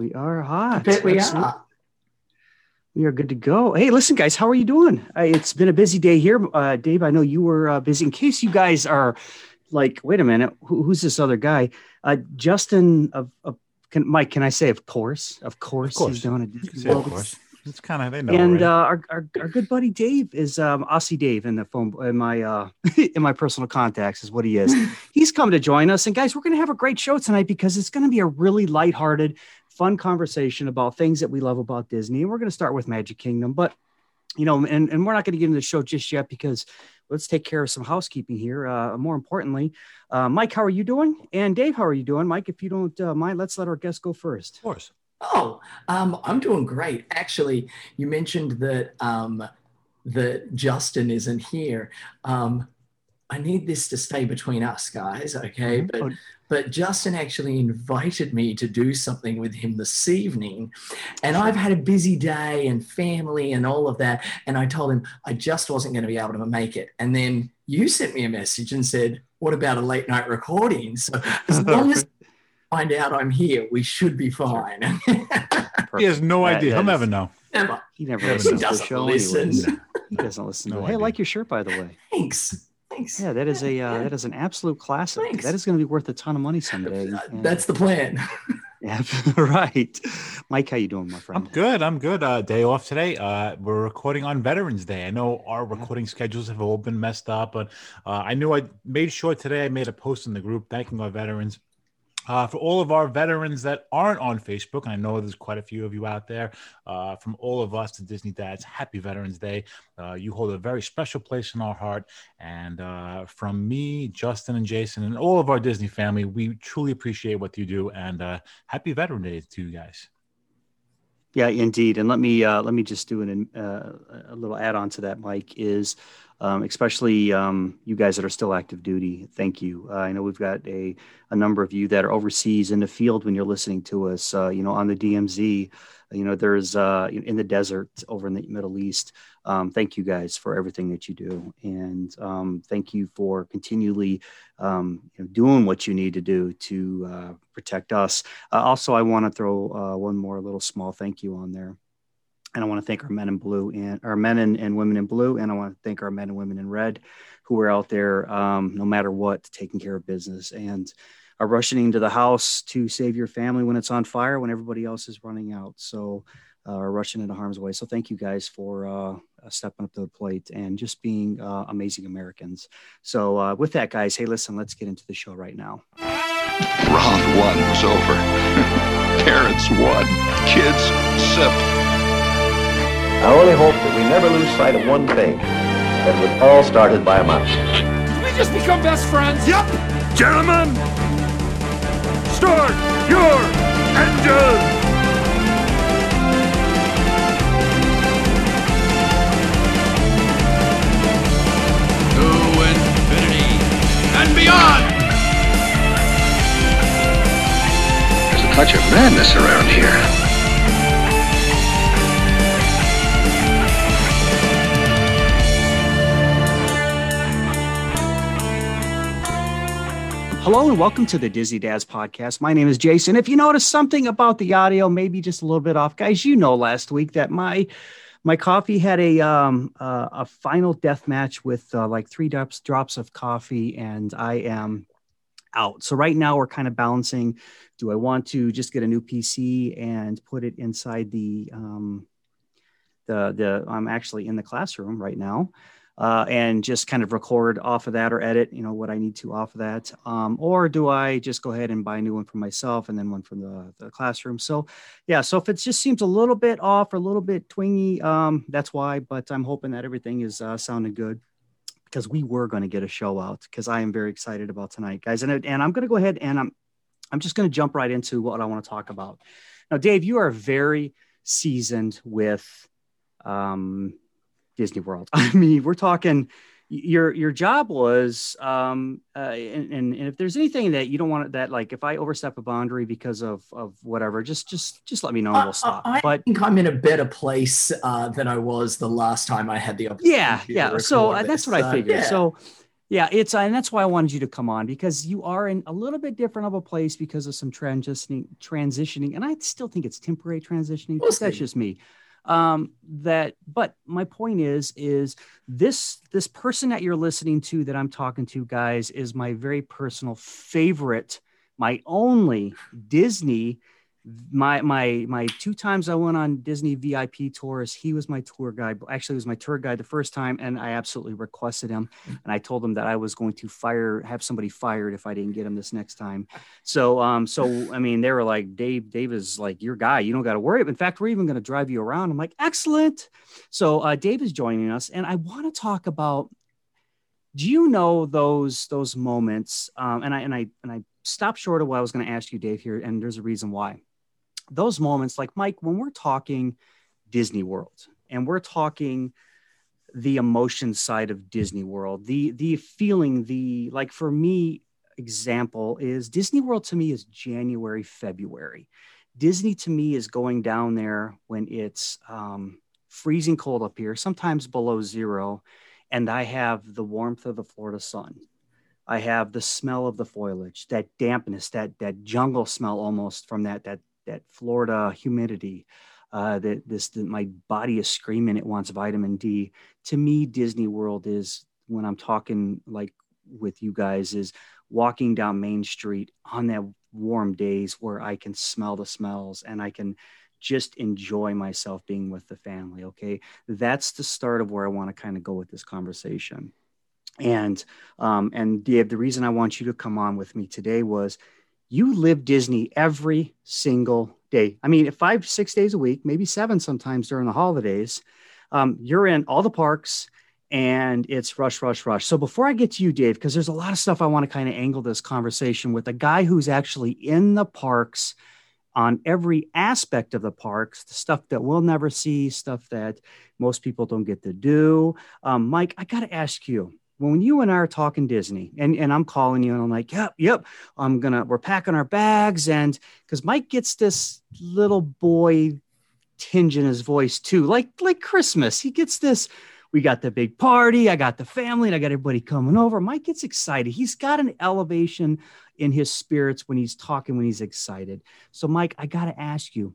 We are hot. bet we Absolutely. are. We are good to go. Hey, listen, guys, how are you doing? Uh, it's been a busy day here. Uh, Dave, I know you were uh, busy. In case you guys are like, wait a minute, who, who's this other guy? Uh, Justin of, of can, Mike, can I say, of course, of course, course. he's doing You it. can of course. It's kind of they know. and already. uh, our, our our good buddy Dave is um, Aussie Dave in the phone in my uh, in my personal contacts is what he is. He's come to join us, and guys, we're going to have a great show tonight because it's going to be a really lighthearted, fun conversation about things that we love about Disney, and we're going to start with Magic Kingdom, but you know, and and we're not going to get into the show just yet because let's take care of some housekeeping here. Uh, more importantly, uh, Mike, how are you doing? And Dave, how are you doing? Mike, if you don't uh, mind, let's let our guests go first. of course. Oh, um, I'm doing great. Actually, you mentioned that um, that Justin isn't here. Um, I need this to stay between us, guys. Okay, but Oh, but Justin actually invited me to do something with him this evening, and I've had a busy day and family and all of that. And I told him I just wasn't going to be able to make it. And then you sent me a message and said, "What about a late night recording?" So as long as I find out I'm here, we should be fine. He has no That- idea. that He'll never know. Never. He never He listens to the doesn't show. listen. anyways. He doesn't listen. No to it. Hey, I like your shirt, by the way. Thanks. Thanks. Yeah, that is a uh, that is an absolute classic. Thanks. That is going to be worth a ton of money someday. Uh, And- That's the plan. yeah, right. Mike, how you doing, my friend? I'm good. I'm good. Uh, day off today. Uh, we're recording on Veterans Day. I know our recording schedules have all been messed up, but uh, I knew I made sure today I made a post in the group thanking our veterans. Uh, for all of our veterans that aren't on Facebook, and I know there's quite a few of you out there, uh, from all of us to Disney Dads, happy Veterans Day. Uh, you hold a very special place in our heart. And uh, from me, Justin, and Jason, and all of our Disney family, we truly appreciate what you do. And uh, happy Veteran Day to you guys. Yeah, indeed. And let me uh, let me just do an, uh, a little add on to that, Mike. Is um, especially um, you guys that are still active duty. Thank you. Uh, I know we've got a a number of you that are overseas in the field when you're listening to us. Uh, you know, on the DMZ. You know, there's uh, in the desert over in the Middle East. Um, thank you guys for everything that you do, and um, thank you for continually um, you know, doing what you need to do to uh, protect us. Uh, also, I want to throw uh, one more little small thank you on there. And I want to thank our men in blue and our men and, and women in blue. And I want to thank our men and women in red who are out there, um, no matter what, taking care of business and are rushing into the house to save your family when it's on fire, when everybody else is running out. So, uh, are rushing into harm's way. So, thank you guys for uh, uh, stepping up to the plate and just being uh, amazing Americans. So, uh, with that, guys, hey, listen, let's get into the show right now. Round one was over. Parents won. Kids sip. I only hope that we never lose sight of one thing that it was all started by a mouse. we just become best friends? Yep, gentlemen, start your engine. To infinity and beyond! There's a touch of madness around here. Hello and welcome to the Disney Dads podcast. My name is Jason. If you notice something about the audio, maybe just a little bit off, guys, you know last week that my my coffee had a um uh, a final death match with uh, like three drops drops of coffee, and I am out. So right now we're kind of balancing. Do I want to just get a new PC and put it inside the um the the I'm actually in the classroom right now uh, and just kind of record off of that or edit, you know, what I need to off of that. Um, or do I just go ahead and buy a new one for myself and then one from the, the classroom? So, yeah, so if it just seems a little bit off or a little bit twingy, um, that's why. But I'm hoping that everything is uh, sounding good because we were going to get a show out because I am very excited about tonight, guys. And, and I'm going to go ahead and I'm, I'm just going to jump right into what I want to talk about. Now, Dave, you are very seasoned with um, Disney World. I mean, we're talking. Your your job was, um, uh, and, and and if there's anything that you don't want that, like if I overstep a boundary because of of whatever, just just just let me know and we'll stop. I but think I'm in a better place uh, than I was the last time I had the opportunity. yeah, yeah. So uh, that's what I Uh, figured. yeah. So Yeah, it's and that's why I wanted you to come on because you are in a little bit different of a place because of some transitioning, transitioning, and I still think it's temporary transitioning. But that's just me. Um, that, but my point is, is this this person that you're listening to that I'm talking to, guys, is my very personal favorite, my only Disney my my my two times I went on Disney VIP tours, he was my tour guide. Actually, he was my tour guide the first time, and I absolutely requested him, and I told him that I was going to fire, have somebody fired if I didn't get him this next time. So, um, so I mean, they were like, Dave, Dave is like your guy. You don't got to worry. In fact, we're even going to drive you around. I'm like, excellent. So, uh, Dave is joining us, and I want to talk about. Do you know those those moments? Um, and I and I and I stopped short of what I was going to ask you, Dave. Here, and there's a reason why those moments, like Mike, when we're talking Disney World and we're talking the emotion side of Disney World, the the feeling, the like for me, example is Disney World to me is January, February. Disney to me is going down there when it's um, freezing cold up here, sometimes below zero, and I have the warmth of the Florida sun. I have the smell of the foliage, that dampness, that that jungle smell almost from that that that Florida humidity, uh, that this that my body is screaming it wants vitamin D. To me, Disney World is when I'm talking like with you guys is walking down Main Street on that warm days where I can smell the smells and I can just enjoy myself being with the family. Okay, that's the start of where I want to kind of go with this conversation. And um, and Dave, the reason I want you to come on with me today was you live Disney every single day. I mean, five, six days a week, maybe seven sometimes during the holidays. Um, you're in all the parks and it's rush, rush, rush. So before I get to you, Dave, because there's a lot of stuff I want to kind of angle this conversation with a guy who's actually in the parks on every aspect of the parks, the stuff that we'll never see, stuff that most people don't get to do. Um, Mike, I got to ask you when you and I are talking Disney and, and I'm calling you and I'm like, yep, yep, I'm gonna, we're packing our bags. And because Mike gets this little boy tinge in his voice too, like, like Christmas. He gets this, we got the big party, I got the family, and I got everybody coming over. Mike gets excited. He's got an elevation in his spirits when he's talking, when he's excited. So, Mike, I got to ask you,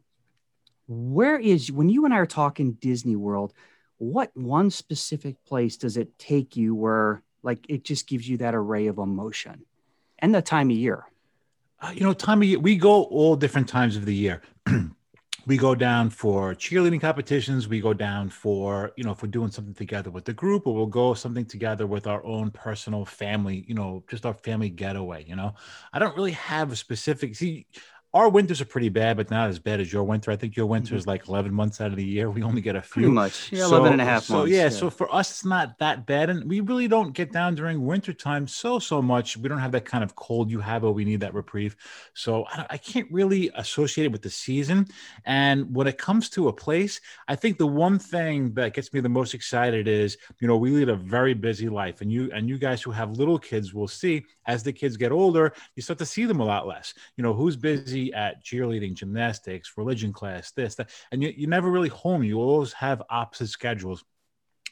where is, when you and I are talking Disney World, what one specific place does it take you where like it just gives you that array of emotion? And the time of year. Uh, you know time of year we go all different times of the year. We go down for cheerleading competitions. We go down for you know if we're doing something together with the group or we'll go something together with our own personal family you know just our family getaway you know? I don't really have a specific see our winters are pretty bad, but not as bad as your winter. I think your winter mm-hmm. is like 11 months out of the year. We only get a few. Pretty much. Yeah, so, 11 and a half so, months. Yeah, yeah, so for us, it's not that bad. And we really don't get down during winter time so, so much. We don't have that kind of cold you have, or we need that reprieve. So I, I can't really associate it with the season. And when it comes to a place, I think the one thing that gets me the most excited is, you know, we lead a very busy life. And you, and you guys who have little kids will see as the kids get older, you start to see them a lot less. You know, who's busy at cheerleading, gymnastics, religion class, this, that, and you, you're never really home. You always have opposite schedules.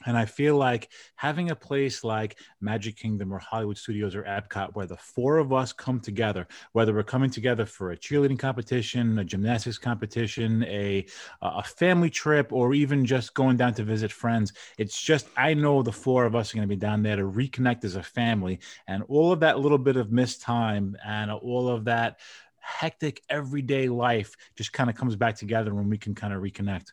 And I feel like having a place like Magic Kingdom or Hollywood Studios or Epcot, where the four of us come together, whether we're coming together for a cheerleading competition, a gymnastics competition, a a family trip, or even just going down to visit friends, it's just I know the four of us are going to be down there to reconnect as a family, and all of that little bit of missed time and all of that hectic everyday life just kind of comes back together when we can kind of reconnect.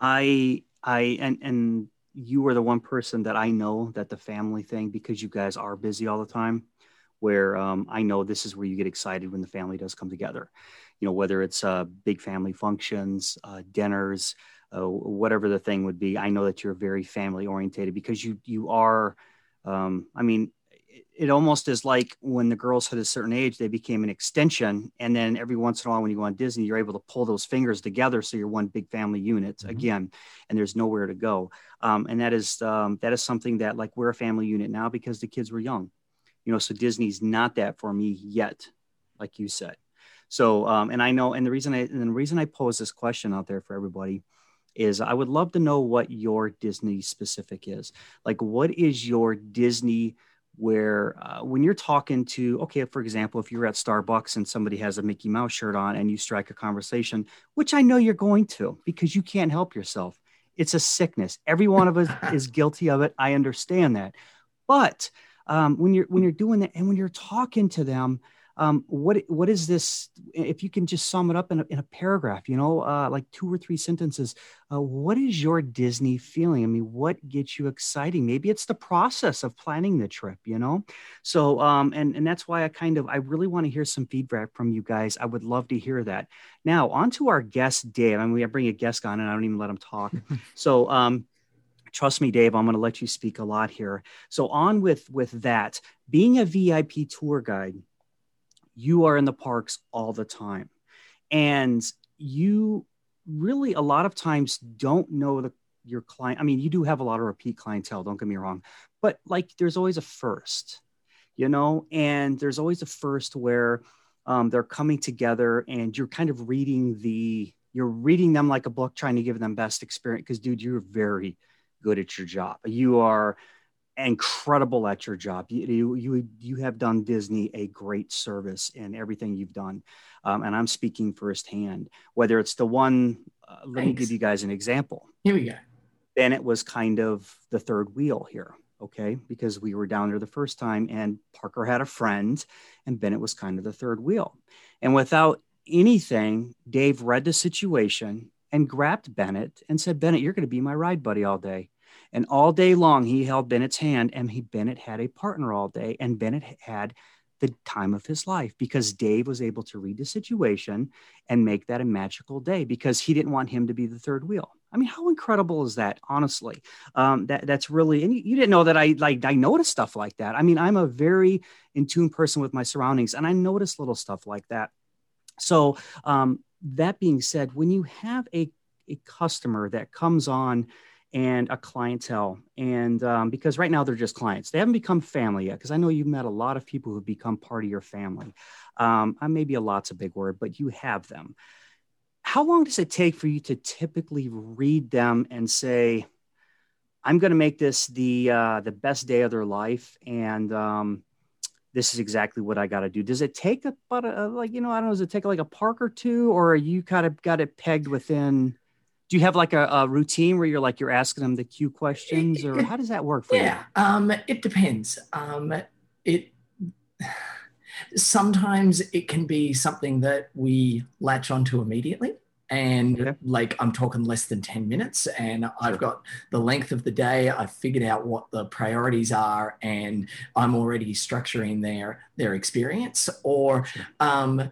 I I and and you are the one person that I know that the family thing because you guys are busy all the time. Where um, I know this is where you get excited when the family does come together. You know, whether it's uh, big family functions, uh, dinners, uh, whatever the thing would be. I know that you're very family orientated because you you are. Um, I mean, it almost is like when the girls hit a certain age, they became an extension. And then every once in a while, when you go on Disney, you're able to pull those fingers together. So you're one big family unit mm-hmm. again, and there's nowhere to go. Um, and that is, um, that is something that like we're a family unit now because the kids were young, you know, so Disney's not that for me yet, like you said. So, um, and I know, and the reason I, and the reason I pose this question out there for everybody is I would love to know what your Disney specific is. Like, what is your Disney where uh, when you're talking to, okay, for example, if you're at Starbucks and somebody has a Mickey Mouse shirt on and you strike a conversation, which I know you're going to because you can't help yourself. It's a sickness. Every one of us is guilty of it. I understand that. But um, when you're when you're doing that and when you're talking to them, um, what what is this? If you can just sum it up in a, in a paragraph, you know, uh, like two or three sentences. Uh, what is your Disney feeling? I mean, what gets you exciting? Maybe it's the process of planning the trip, you know. So, um, and and that's why I kind of I really want to hear some feedback from you guys. I would love to hear that. Now, on to our guest, Dave. I mean, we bring a guest on, and I don't even let him talk. so, um, trust me dave i'm going to let you speak a lot here so on with with that being a vip tour guide you are in the parks all the time. And you really a lot of times don't know the your client i mean you do have a lot of repeat clientele don't get me wrong but like there's always a first you know? And there's always a first where um, they're coming together and you're kind of reading the you're reading them like a book trying to give them best experience because dude you're very good at your job. You are incredible at your job. You, you, you have done Disney a great service in everything you've done. Um, and I'm speaking firsthand, whether it's the one, uh, let me give you guys an example. Here we go. Bennett was kind of the third wheel here. Okay. Because we were down there the first time and Parker had a friend and Bennett was kind of the third wheel. And without anything, Dave read the situation and grabbed Bennett and said, Bennett, you're going to be my ride buddy all day. And all day long, he held Bennett's hand, and he Bennett had a partner all day, and Bennett had the time of his life because Dave was able to read the situation and make that a magical day because he didn't want him to be the third wheel. I mean, how incredible is that? Honestly, um, that that's really. And you, you, didn't know that I like I noticed stuff like that. I mean, I'm a very in tune person with my surroundings, and I notice little stuff like that. So um, that being said, when you have a a customer that comes on and a clientele. And um, because right now they're just clients, they haven't become family yet. Because I know you've met a lot of people who've become part of your family. Um, maybe a lot's a big word, but you have them. How long does it take for you to typically read them and say, "I'm going to make this the uh, the best day of their life," and um, this is exactly what I got to do. Does it take about a, like you know I don't know does it take like a park or two, or are you kind of got it pegged within do you have like a, a, routine where you're like you're asking them the cue questions or how does that work for yeah, you? Yeah, um, it depends. Um, it sometimes it can be something that we latch onto immediately. And okay. like I'm talking less than 10 minutes, and I've got the length of the day. I've figured out what the priorities are, and I'm already structuring their their experience. Or, um,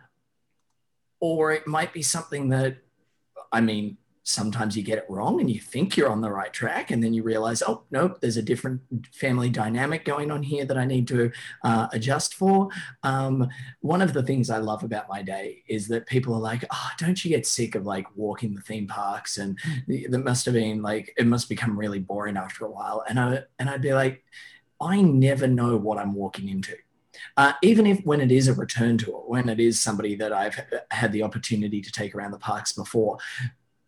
or it might be something that, I mean, sometimes you get it wrong and you think you're on the right track and then you realize oh nope there's a different family dynamic going on here that i need to uh, adjust for. Um, one of the things i love about my day is that people are like oh don't you get sick of like walking the theme parks and that must have been like it must become really boring after a while? And i and i'd be like i never know what i'm walking into. Uh, even if when it is a return tour, when it is somebody that I've had the opportunity to take around the parks before,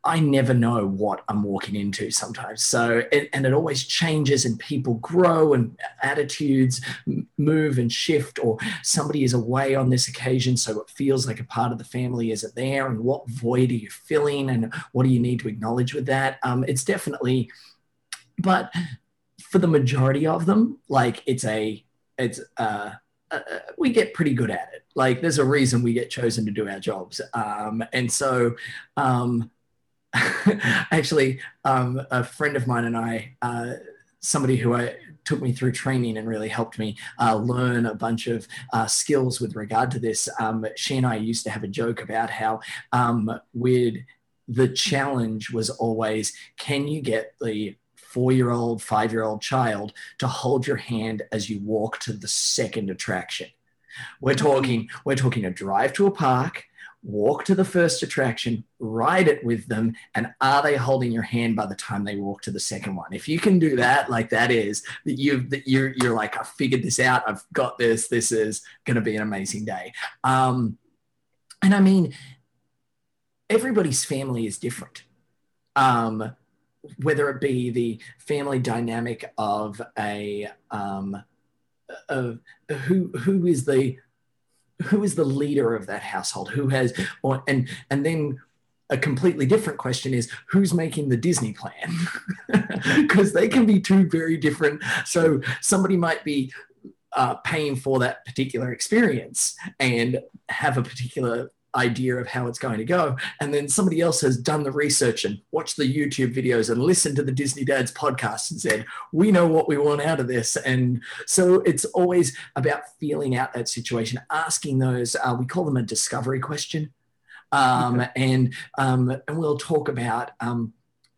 I never know what I'm walking into sometimes. So, it, and it always changes, and people grow, and attitudes move and shift, or somebody is away on this occasion. So, it feels like a part of the family isn't there. And what void are you filling, and what do you need to acknowledge with that? Um, it's definitely, but for the majority of them, like it's a, it's, uh, uh, we get pretty good at it. Like there's a reason we get chosen to do our jobs. Um, and so, um, actually, um, a friend of mine and I, uh, somebody who I took me through training and really helped me uh, learn a bunch of uh, skills with regard to this. Um, she and I used to have a joke about how um, we'd the challenge was always can you get the four year old, five year old child to hold your hand as you walk to the second attraction? We're talking, we're talking a drive to a park walk to the first attraction, ride it with them, and are they holding your hand by the time they walk to the second one? If you can do that, like that is that you that you're you're like I figured this out. I've got this. This is going to be an amazing day. Um, and I mean, everybody's family is different. um, whether it be the family dynamic of a um, of who who is the who is the leader of that household? Who has or and and then a completely different question is who's making the disney plan? Because they can be two very different so somebody might be uh, paying for that particular experience and have a particular idea of how it's going to go. And then somebody else has done the research and watched the YouTube videos and listened to the Disney Dads podcast and said, we know what we want out of this. And so it's always about feeling out that situation, asking those, uh, we call them a discovery question. Um, and, um, and we'll talk about um,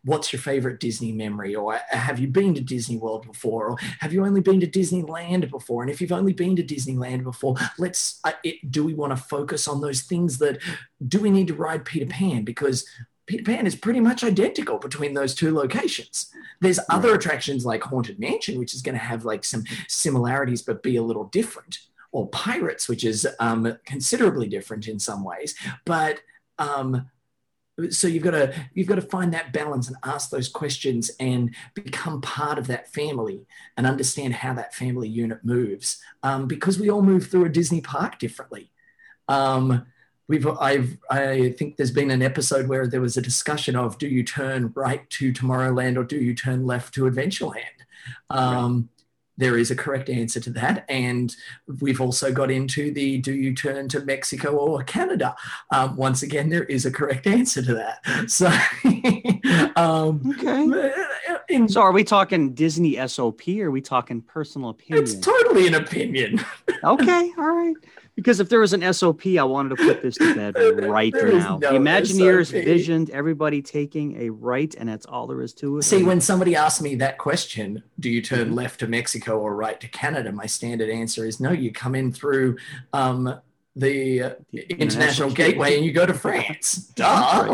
what's your favorite Disney memory? Or have you been to Disney World before? Or have you only been to Disneyland before? And if you've only been to Disneyland before, let's, uh, it, do we want to focus on those things that, do we need to ride Peter Pan? Because Peter Pan is pretty much identical between those two locations. There's other attractions like Haunted Mansion, which is going to have like some similarities, but be a little different. Or Pirates, which is um, considerably different in some ways. But um, so you've got to you've got to find that balance and ask those questions and become part of that family and understand how that family unit moves. Um, because we all move through a disney park differently. Um, we've i've i think there's been an episode where there was a discussion of do you turn right to tomorrowland or do you turn left to adventureland? Um, there is a correct answer to that. And we've also got into the do you turn to Mexico or Canada? Um, once again, there is a correct answer to that. So, um, okay. In, so, are we talking Disney SOP or are we talking personal opinion? It's totally an opinion. okay. All right. Because if there was an SOP, I wanted to put this to bed right now. No the Imagineers SOP. visioned everybody taking a right, and that's all there is to it. See, when somebody asks me that question, do you turn left to Mexico or right to Canada? My standard answer is no, you come in through um, the, uh, international, gateway and you go to France. Duh.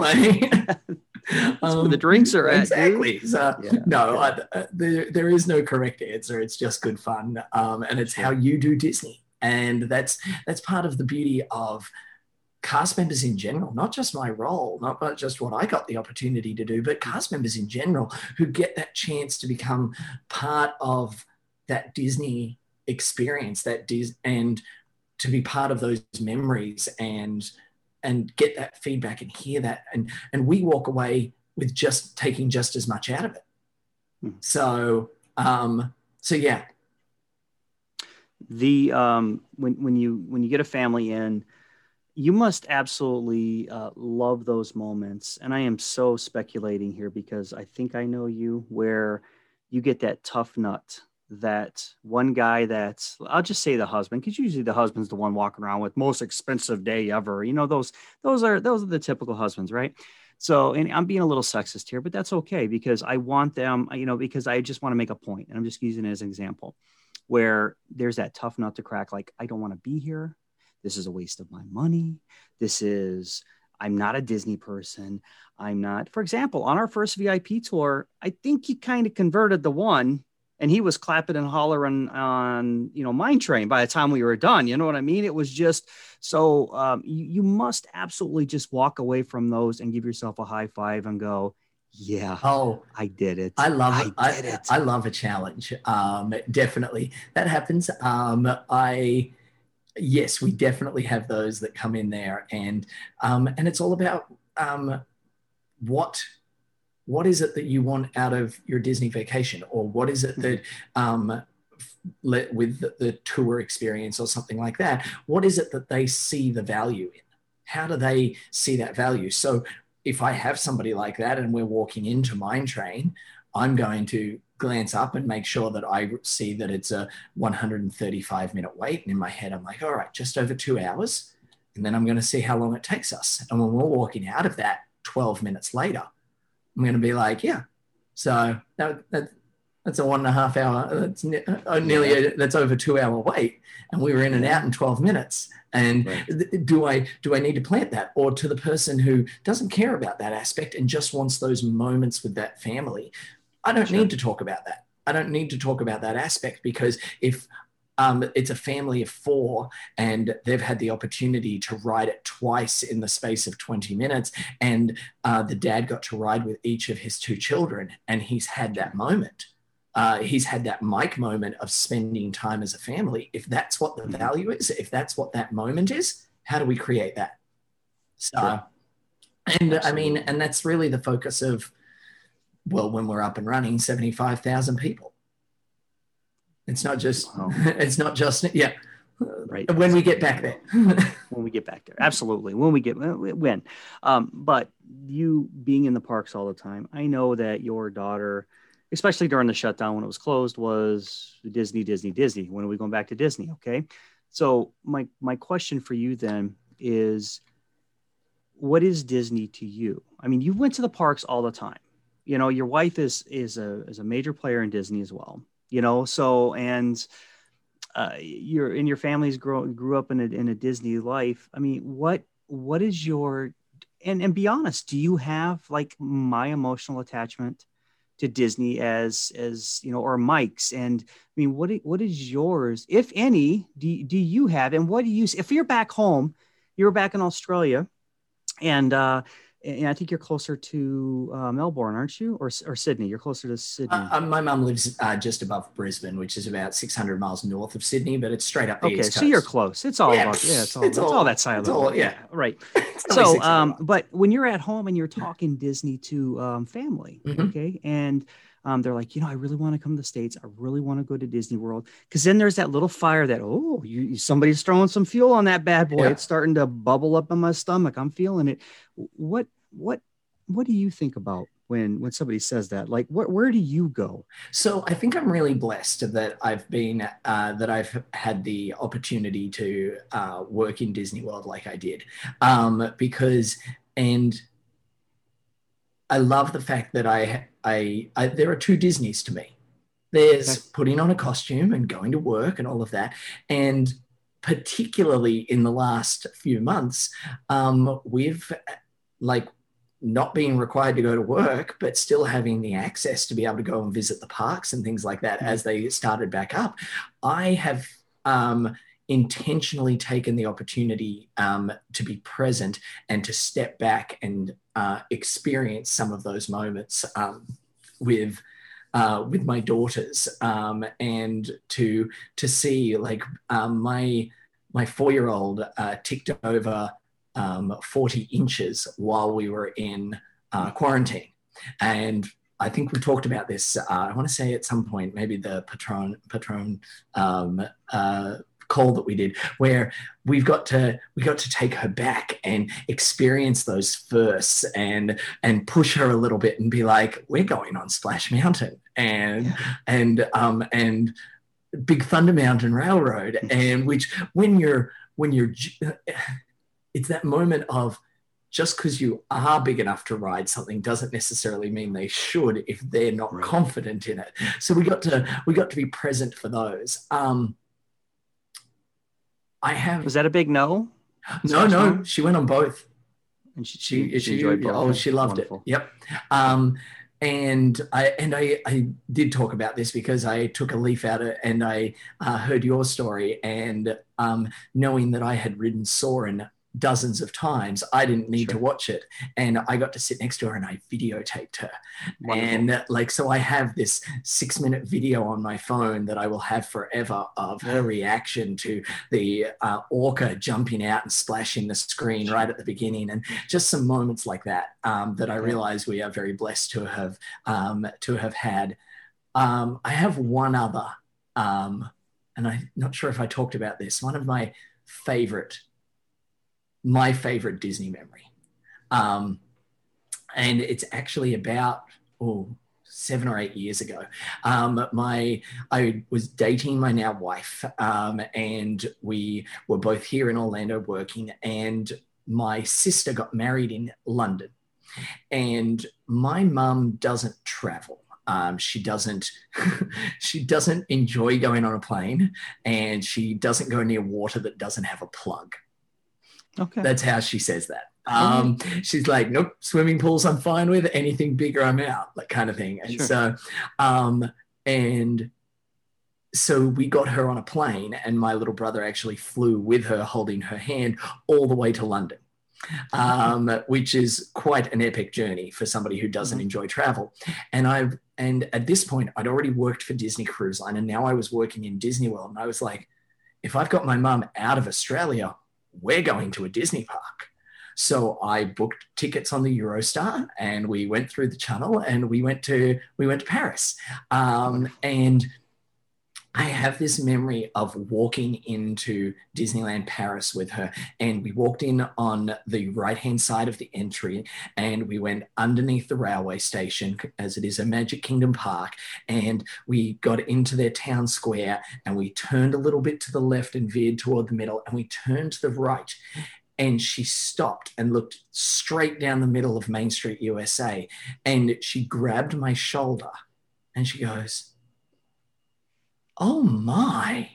That's um, where the drinks are at. Exactly. So, yeah. No, I, uh, there, there is no correct answer. It's just good fun. Um, and it's how you do Disney and that's that's part of the beauty of cast members in general, not just my role, not just what I got the opportunity to do, but cast members in general who get that chance to become part of that Disney experience, that Dis- and to be part of those memories and and get that feedback and hear that and and we walk away with just taking just as much out of it. Hmm. So um so yeah, the um, when when you when you get a family in, you must absolutely uh, love those moments. And I am so speculating here because I think I know you, where you get that tough nut that one guy that's I'll just say the husband because usually the husband's the one walking around with most expensive day ever. You know those those are those are the typical husbands, right? So, and I'm being a little sexist here, but that's okay because I want them, you know, because I just want to make a point, and I'm just using it as an example where there's that tough nut to crack like i don't want to be here. This is a waste of my money. This is i'm not a disney person. I'm not for example on our first vip tour i think he kind of converted the one and he was clapping and hollering on you know mine train by the time we were done you know what i mean? It was just so um, you, you must absolutely just walk away from those and give yourself a high five and go yeah. Oh, I did it. I love it. I, it. I love a challenge. Um, definitely that happens. Um, I, yes, we definitely have those that come in there and, um, and it's all about, um, what, what is it that you want out of your Disney vacation or what is it mm-hmm. that, um, let, with the, the tour experience or something like that, what is it that they see the value in? How do they see that value? So if I have somebody like that and we're walking into Mine Train, I'm going to glance up and make sure that I see that it's a 135 minute wait. And in my head, I'm like, all right, just over two hours. And then I'm going to see how long it takes us. And when we're walking out of that 12 minutes later, I'm going to be like, yeah. So that, that, that's a one and a half hour, that's uh, nearly, a, that's over two hour wait. And we were in and out in 12 minutes and right. do i do i need to plant that or to the person who doesn't care about that aspect and just wants those moments with that family i don't sure. need to talk about that i don't need to talk about that aspect because if um, it's a family of four, and they've had the opportunity to ride it twice in the space of 20 minutes. And uh, the dad got to ride with each of his two children, and he's had that moment. Uh, he's had that Mike moment of spending time as a family. If that's what the Mm-hmm. value is, if that's what that moment is, how do we create that? So, Sure. and I mean, and that's really the focus of, well, when we're up and running, 75,000 people. It's not just, Wow. it's not just, yeah. Right. When we get back there. when we get back there. Absolutely. When we get when. Um, but you being in the parks all the time, I know that your daughter, especially during the shutdown when it was closed, was Disney, Disney, Disney. When are we going back to Disney? Okay. So my my question for you then is what is Disney to you? I mean, you went to the parks all the time. You know, your wife is is a is a major player in Disney as well. You know, so and uh, your and your family's grow grew up in a in a Disney life. I mean, what what is your and and be honest, do you have like my emotional attachment to Disney as as you know or Mike's. And I mean what what is yours? If any do, do you have and what do you if you're back home you're back in Australia and uh and I think you're closer to uh, Melbourne aren't you or or Sydney you're closer to Sydney Uh, uh, my mum lives uh, just above Brisbane, which is about 600 miles north of Sydney, but it's straight up the okay so you're close it's all Yeah, about yeah it's all, it's it's all, all- that side of all- world. yeah. right so um but when you're at home and you're talking disney to um family Mhm. okay and um, they're like you know i really want to come to the states. I really want to go to disney world. Because then there's that little fire that oh you somebody's throwing some fuel on that bad boy. Yeah. it's starting to bubble up in my stomach. I'm feeling it. What what what do you think about when when somebody says that? Like what where do you go? So I think I'm really blessed that I've been uh, that I've had the opportunity to uh, work in Disney World like I did, um, because and I love the fact that I, I I there are two Disneys to me. There's Okay. putting on a costume and going to work and all of that, and particularly in the last few months, um, we've like not being required to go to work, but still having the access to be able to go and visit the parks and things like that as they started back up, I have um, intentionally taken the opportunity um, to be present and to step back and uh, experience some of those moments um, with. Uh, with my daughters um, and to to see like um, my my four year old uh, ticked over um, 40 inches while we were in uh, quarantine. And I think we talked about this. Uh, I want to say at some point, maybe the Patreon Patreon um, uh, call that we did, where we've got to we got to take her back and experience those firsts and and push her a little bit and be like, we're going on Splash Mountain and and um and Big Thunder Mountain Railroad, and which when you're when you're it's that moment of just because you are big enough to ride something doesn't necessarily mean they should if they're not Right. confident in it. So we got to we got to be present for those. Um, I have was that a big no no no. Mountain? She went on both and she she she, enjoyed both. oh she loved Wonderful. it yep um and i and i i did talk about this because i took a leaf out of, and i uh, heard your story and um knowing that i had ridden Soarin' dozens of times i didn't need to watch it. And i got to sit next to her and i videotaped her. Wonderful. and like so i have this six minute video on my phone that i will have forever of her reaction to the uh, orca jumping out and splashing the screen right at the beginning. And just some moments like that um, that i realize we are very blessed to have um, to have had. Um, i have one other um, and i'm not sure if i talked about this. One of my favorite my favorite disney memory. Um, and it's actually about oh seven or eight years ago. Um, my i was dating my now wife um, and we were both here in orlando working and my sister got married in london. And my mum doesn't travel. Um, she doesn't she doesn't enjoy going on a plane and she doesn't go near water that doesn't have a plug okay that's how she says that. Um, she's like, nope, swimming pools I'm fine with. Anything bigger, I'm out, like kind of thing. And Sure. so, um, and so we got her on a plane, and my little brother actually flew with her, holding her hand all the way to London. Um, which is quite an epic journey for somebody who doesn't enjoy travel. And I've and at this point, I'd already worked for Disney Cruise Line, and now I was working in Disney World. And I was like, if I've got my mum out of Australia, we're going to a Disney park. So I booked tickets on the Eurostar, and we went through the channel, and we went to we went to Paris, um, and I have this memory of walking into Disneyland Paris with her, and we walked in on the right hand side of the entry, and we went underneath the railway station, as it is a Magic Kingdom park, and we got into their town square, and we turned a little bit to the left and veered toward the middle, and we turned to the right. And she stopped and looked straight down the middle of Main Street, USA. And she grabbed my shoulder and she goes, oh my.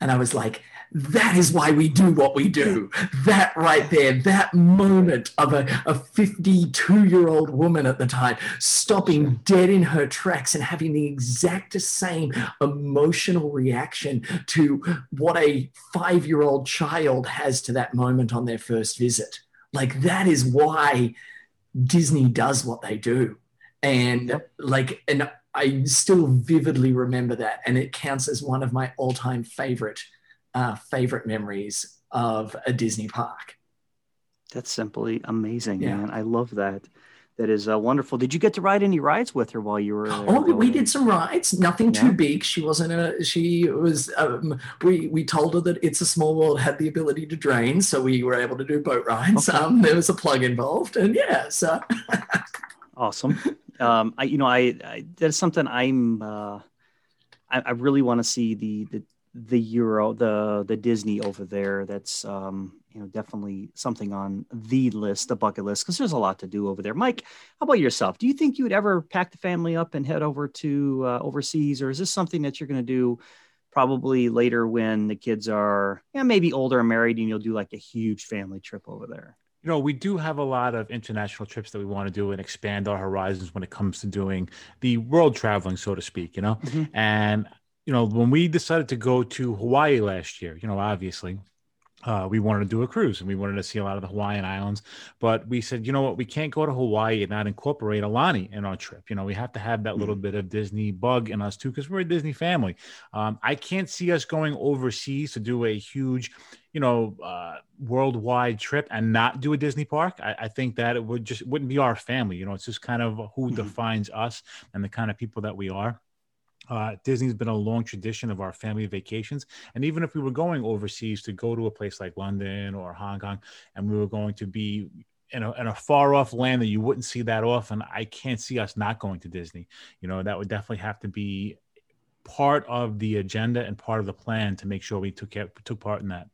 And I was like, that is why we do what we do. That right there, that moment of a, a 52 year old woman at the time stopping dead in her tracks and having the exact same emotional reaction to what a five year old child has to that moment on their first visit. Like, that is why Disney does what they do. And like, and I still vividly remember that, and it counts as one of my all-time favorite uh, favorite memories of a Disney park. That's simply amazing, yeah. man. I love that. That is uh, wonderful. Did you get to ride any rides with her while you were there? Oh, we did some rides. Nothing yeah. too big. She wasn't a. She was. Um, we we told her that it's a small world had the ability to drain, so we were able to do boat rides. Okay. Um, there was a plug involved, and yeah, so. awesome um, I you know I, I that's something I'm uh, I, I really want to see the the the Euro the the Disney over there. That's um, you know definitely something on the list, the bucket list, because there's a lot to do over there. Mike, how about yourself? Do you think you would ever pack the family up and head over to uh, overseas, or is this something that you're going to do? Probably later when the kids are yeah, maybe older and married, and you'll do like a huge family trip over there you know, we do have a lot of international trips that we want to do and expand our horizons when it comes to doing the world traveling, so to speak, you know. Mm-hmm. And, you know, when we decided to go to Hawaii last year, you know, obviously uh, we wanted to do a cruise and we wanted to see a lot of the Hawaiian islands. But we said, you know what, we can't go to Hawaii and not incorporate Aulani in our trip. You know, we have to have that little mm-hmm. bit of Disney bug in us too, because we're a Disney family. Um, I can't see us going overseas to do a huge, you know, uh, worldwide trip and not do a Disney park. I, I, think that it would just wouldn't be our family. You know, it's just kind of who mm-hmm. defines us and the kind of people that we are. Uh, Disney's been a long tradition of our family vacations. And even if we were going overseas to go to a place like London or Hong Kong, and we were going to be in a, in a far off land that you wouldn't see that often, I can't see us not going to Disney. You know, that would definitely have to be part of the agenda and part of the plan to make sure we took took part in that.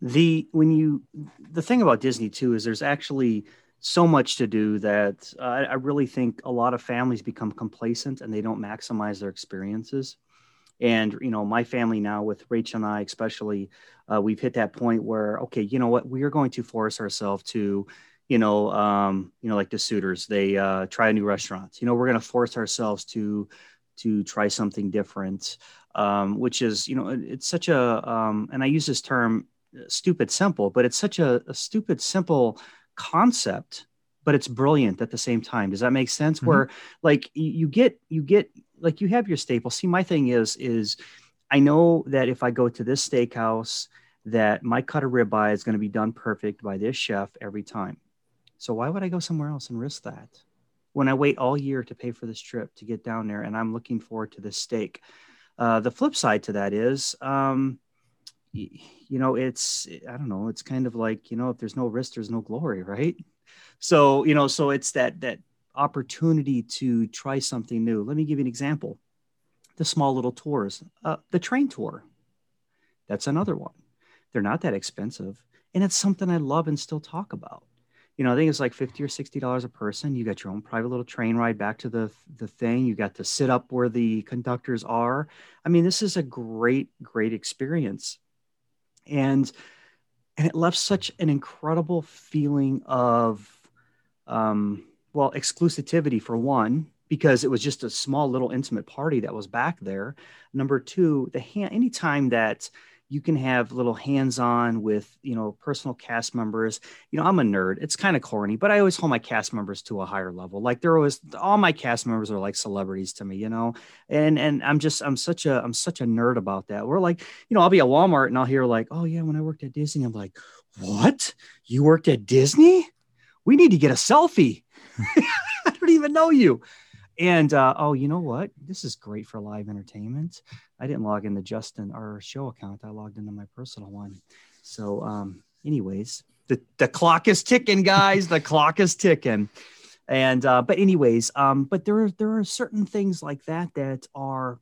The when you the thing about Disney too is there's actually so much to do that uh, I really think a lot of families become complacent and they don't maximize their experiences. And you know, my family now with Rachel and I, especially, uh, we've hit that point where okay, you know what, we are going to force ourselves to, you know, um, you know, like the suitors, they uh, try a new restaurant. You know, we're going to force ourselves to to try something different, um, which is you know, it's such a um, and I use this term uh, stupid simple, but it's such a, a stupid simple concept but it's brilliant at the same time. Does that make sense? Mm-hmm. where like you get you get like you have your staple. See my thing is is i know that if i go to this steakhouse that my cut of ribeye is going to be done perfect by this chef every time. So why would i go somewhere else and risk that when i wait all year to pay for this trip to get down there and i'm looking forward to this steak? Uh, the flip side to that is um, you know it's i don't know it's kind of like you know if there's no risk there's no glory right? So you know so it's that that opportunity to try something new. Let me give you an example. The small little tours uh, the train tour. That's another one. They're not that expensive and it's something i love and still talk about. You know i think it's like 50 or 60 dollars a person. You got your own private little train ride back to the the thing. You got to sit up where the conductors are. I mean this is a great great experience and and it left such an incredible feeling of um, well exclusivity for one because it was just a small little intimate party that was back there. Number two, the hand anytime that you can have little hands-on with you know personal cast members. You know i'm a nerd. It's kind of corny but i always hold my cast members to a higher level. Like they're always all my cast members are like celebrities to me you know? And and i'm just i'm such a i'm such a nerd about that. We're like you know i'll be at walmart and i'll hear like oh yeah when i worked at disney i'm like what? You worked at disney? We need to get a selfie. I don't even know you and uh, oh, you know what? This is great for live entertainment. I didn't log into Justin our show account. I logged into my personal one. So, um, anyways, the the clock is ticking, guys. the clock is ticking. And uh, but anyways, um, but there are there are certain things like that that are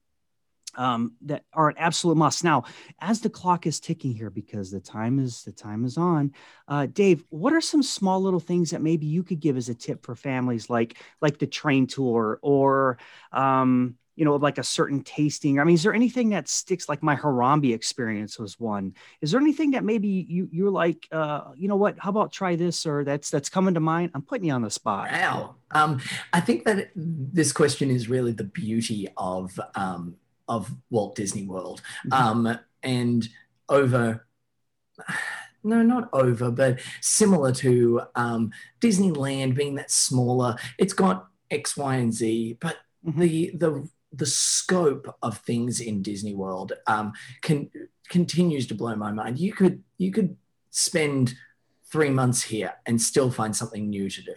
um, that are an absolute must. Now, as the clock is ticking here, because the time is the time is on, uh, Dave, what are some small little things that maybe you could give as a tip for families, like like the train tour, or um, you know, like a certain tasting? I mean, is there anything that sticks? Like my Harambe experience was one. Is there anything that maybe you you're like, uh, you know what? How about try this, or that's that's coming to mind? I'm putting you on the spot. Wow. Um, I think that this question is really the beauty of um, of Walt Disney World. Mm-hmm. Um, and over, no, not over, but similar to um, Disneyland being that smaller, it's got X, Y, and Z, but Mhm. the the the scope of things in Disney World um, can continues to blow my mind. You could you could spend three months here and still find something new to do.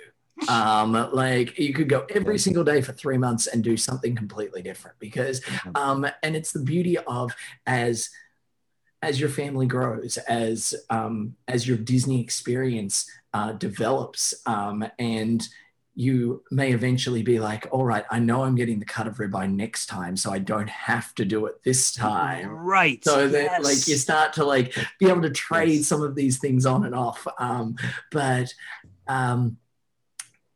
Um, like you could go every single day for three months and do something completely different because um, and it's the beauty of as as your family grows as um, as your disney experience uh, develops um, and you may eventually be like all right i know i'm getting the cut of ribeye next time so i don't have to do it this time Right. so that yes. like you start to like be able to trade some of these things on and off um, but um,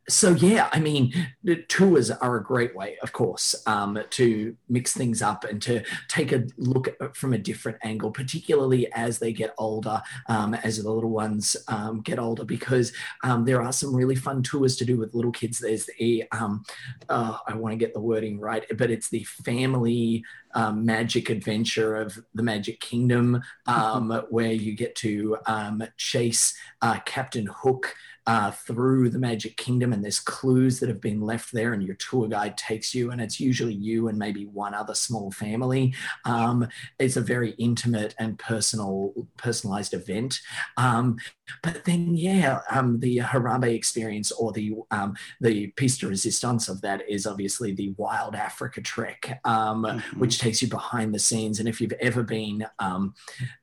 so yeah i mean the tours are a great way of course um, to mix things up and to take a look at, from a different angle particularly as they get older um, as the little ones um, get older because um, there are some really fun tours to do with little kids. There's the um, uh, i want to get the wording right but it's the family um, magic adventure of the magic kingdom um, where you get to um, chase uh, captain hook uh, through the Magic Kingdom, and there's clues that have been left there, and your tour guide takes you, and it's usually you and maybe one other small family. Um, it's a very intimate and personal, personalized event. Um, but then, yeah, um, the Harambe experience or the um, the piece de resistance of that is obviously the Wild Africa Trek, um, Mhm. which takes you behind the scenes. And if you've ever been um,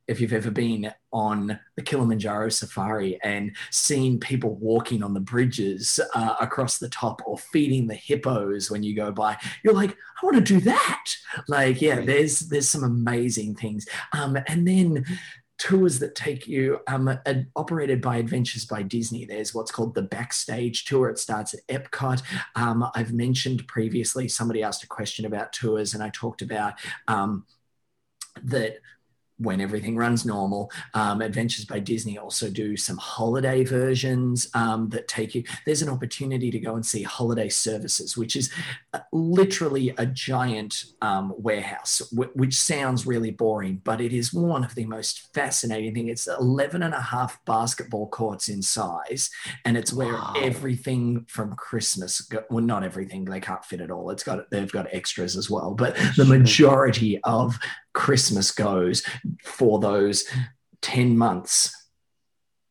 if you've ever been on the Kilimanjaro safari and seeing people walking on the bridges uh, across the top or feeding the hippos when you go by, you're like, I want to do that. Like, yeah, Right. there's there's some amazing things. Um, and then tours that take you um, ad- operated by adventures by disney there's what's called the backstage tour it starts at epcot um, i've mentioned previously somebody asked a question about tours and i talked about um, that when everything runs normal. Um, Adventures by Disney also do some holiday versions um, that take you. There's an opportunity to go and see Holiday Services, which is uh, literally a giant um, warehouse, w- which sounds really boring, but it is one of the most fascinating things. It's 11 and a half basketball courts in size, and it's where Wow. everything from Christmas, go, well, not everything, they can't fit it all. It's got they've got extras as well, but the majority of Christmas goes for those 10 months,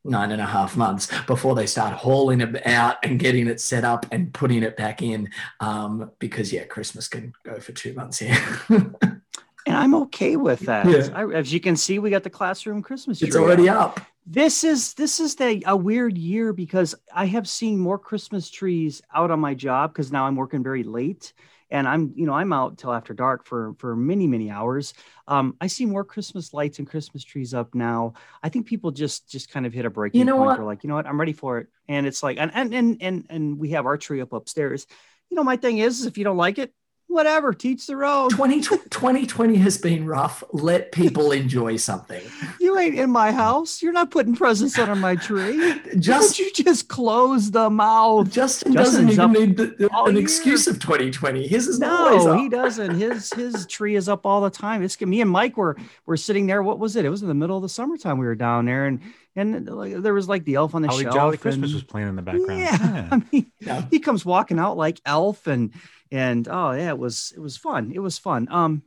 nine and a half months before they start hauling it out and getting it set up and putting it back in. Um, because, yeah, Christmas can go for two months here. and I'm okay with that. Yeah. I, as you can see, we got the classroom Christmas tree. it's already up. This is this is the a weird year because I have seen more Christmas trees out on my job because now I'm working very late and I'm you know I'm out till after dark for for many many hours. Um, I see more Christmas lights and Christmas trees up now. I think people just just kind of hit a breaking You know point. what? They're like, you know what, I'm ready for it. And it's like and and and and, and we have our tree up upstairs. You know, my thing is, is if you don't like it, whatever, teach their own. 20, 2020 has been rough. Let people enjoy something. You ain't in my house. You're not putting presents under my tree. Just you just close the mouth. Justin Justin's doesn't even need the, the- an year. excuse of 2020. His is always No, he doesn't. His his tree is up all the time. It's me and Mike were were sitting there. What was it? It was in the middle of the summertime. We were down there, and and like, there was like the elf on the Holly shelf. Jolly Christmas and- was playing in the background. Yeah, I mean, Yeah. he comes walking out like elf, and and oh yeah, it was it was fun. It was fun. Um,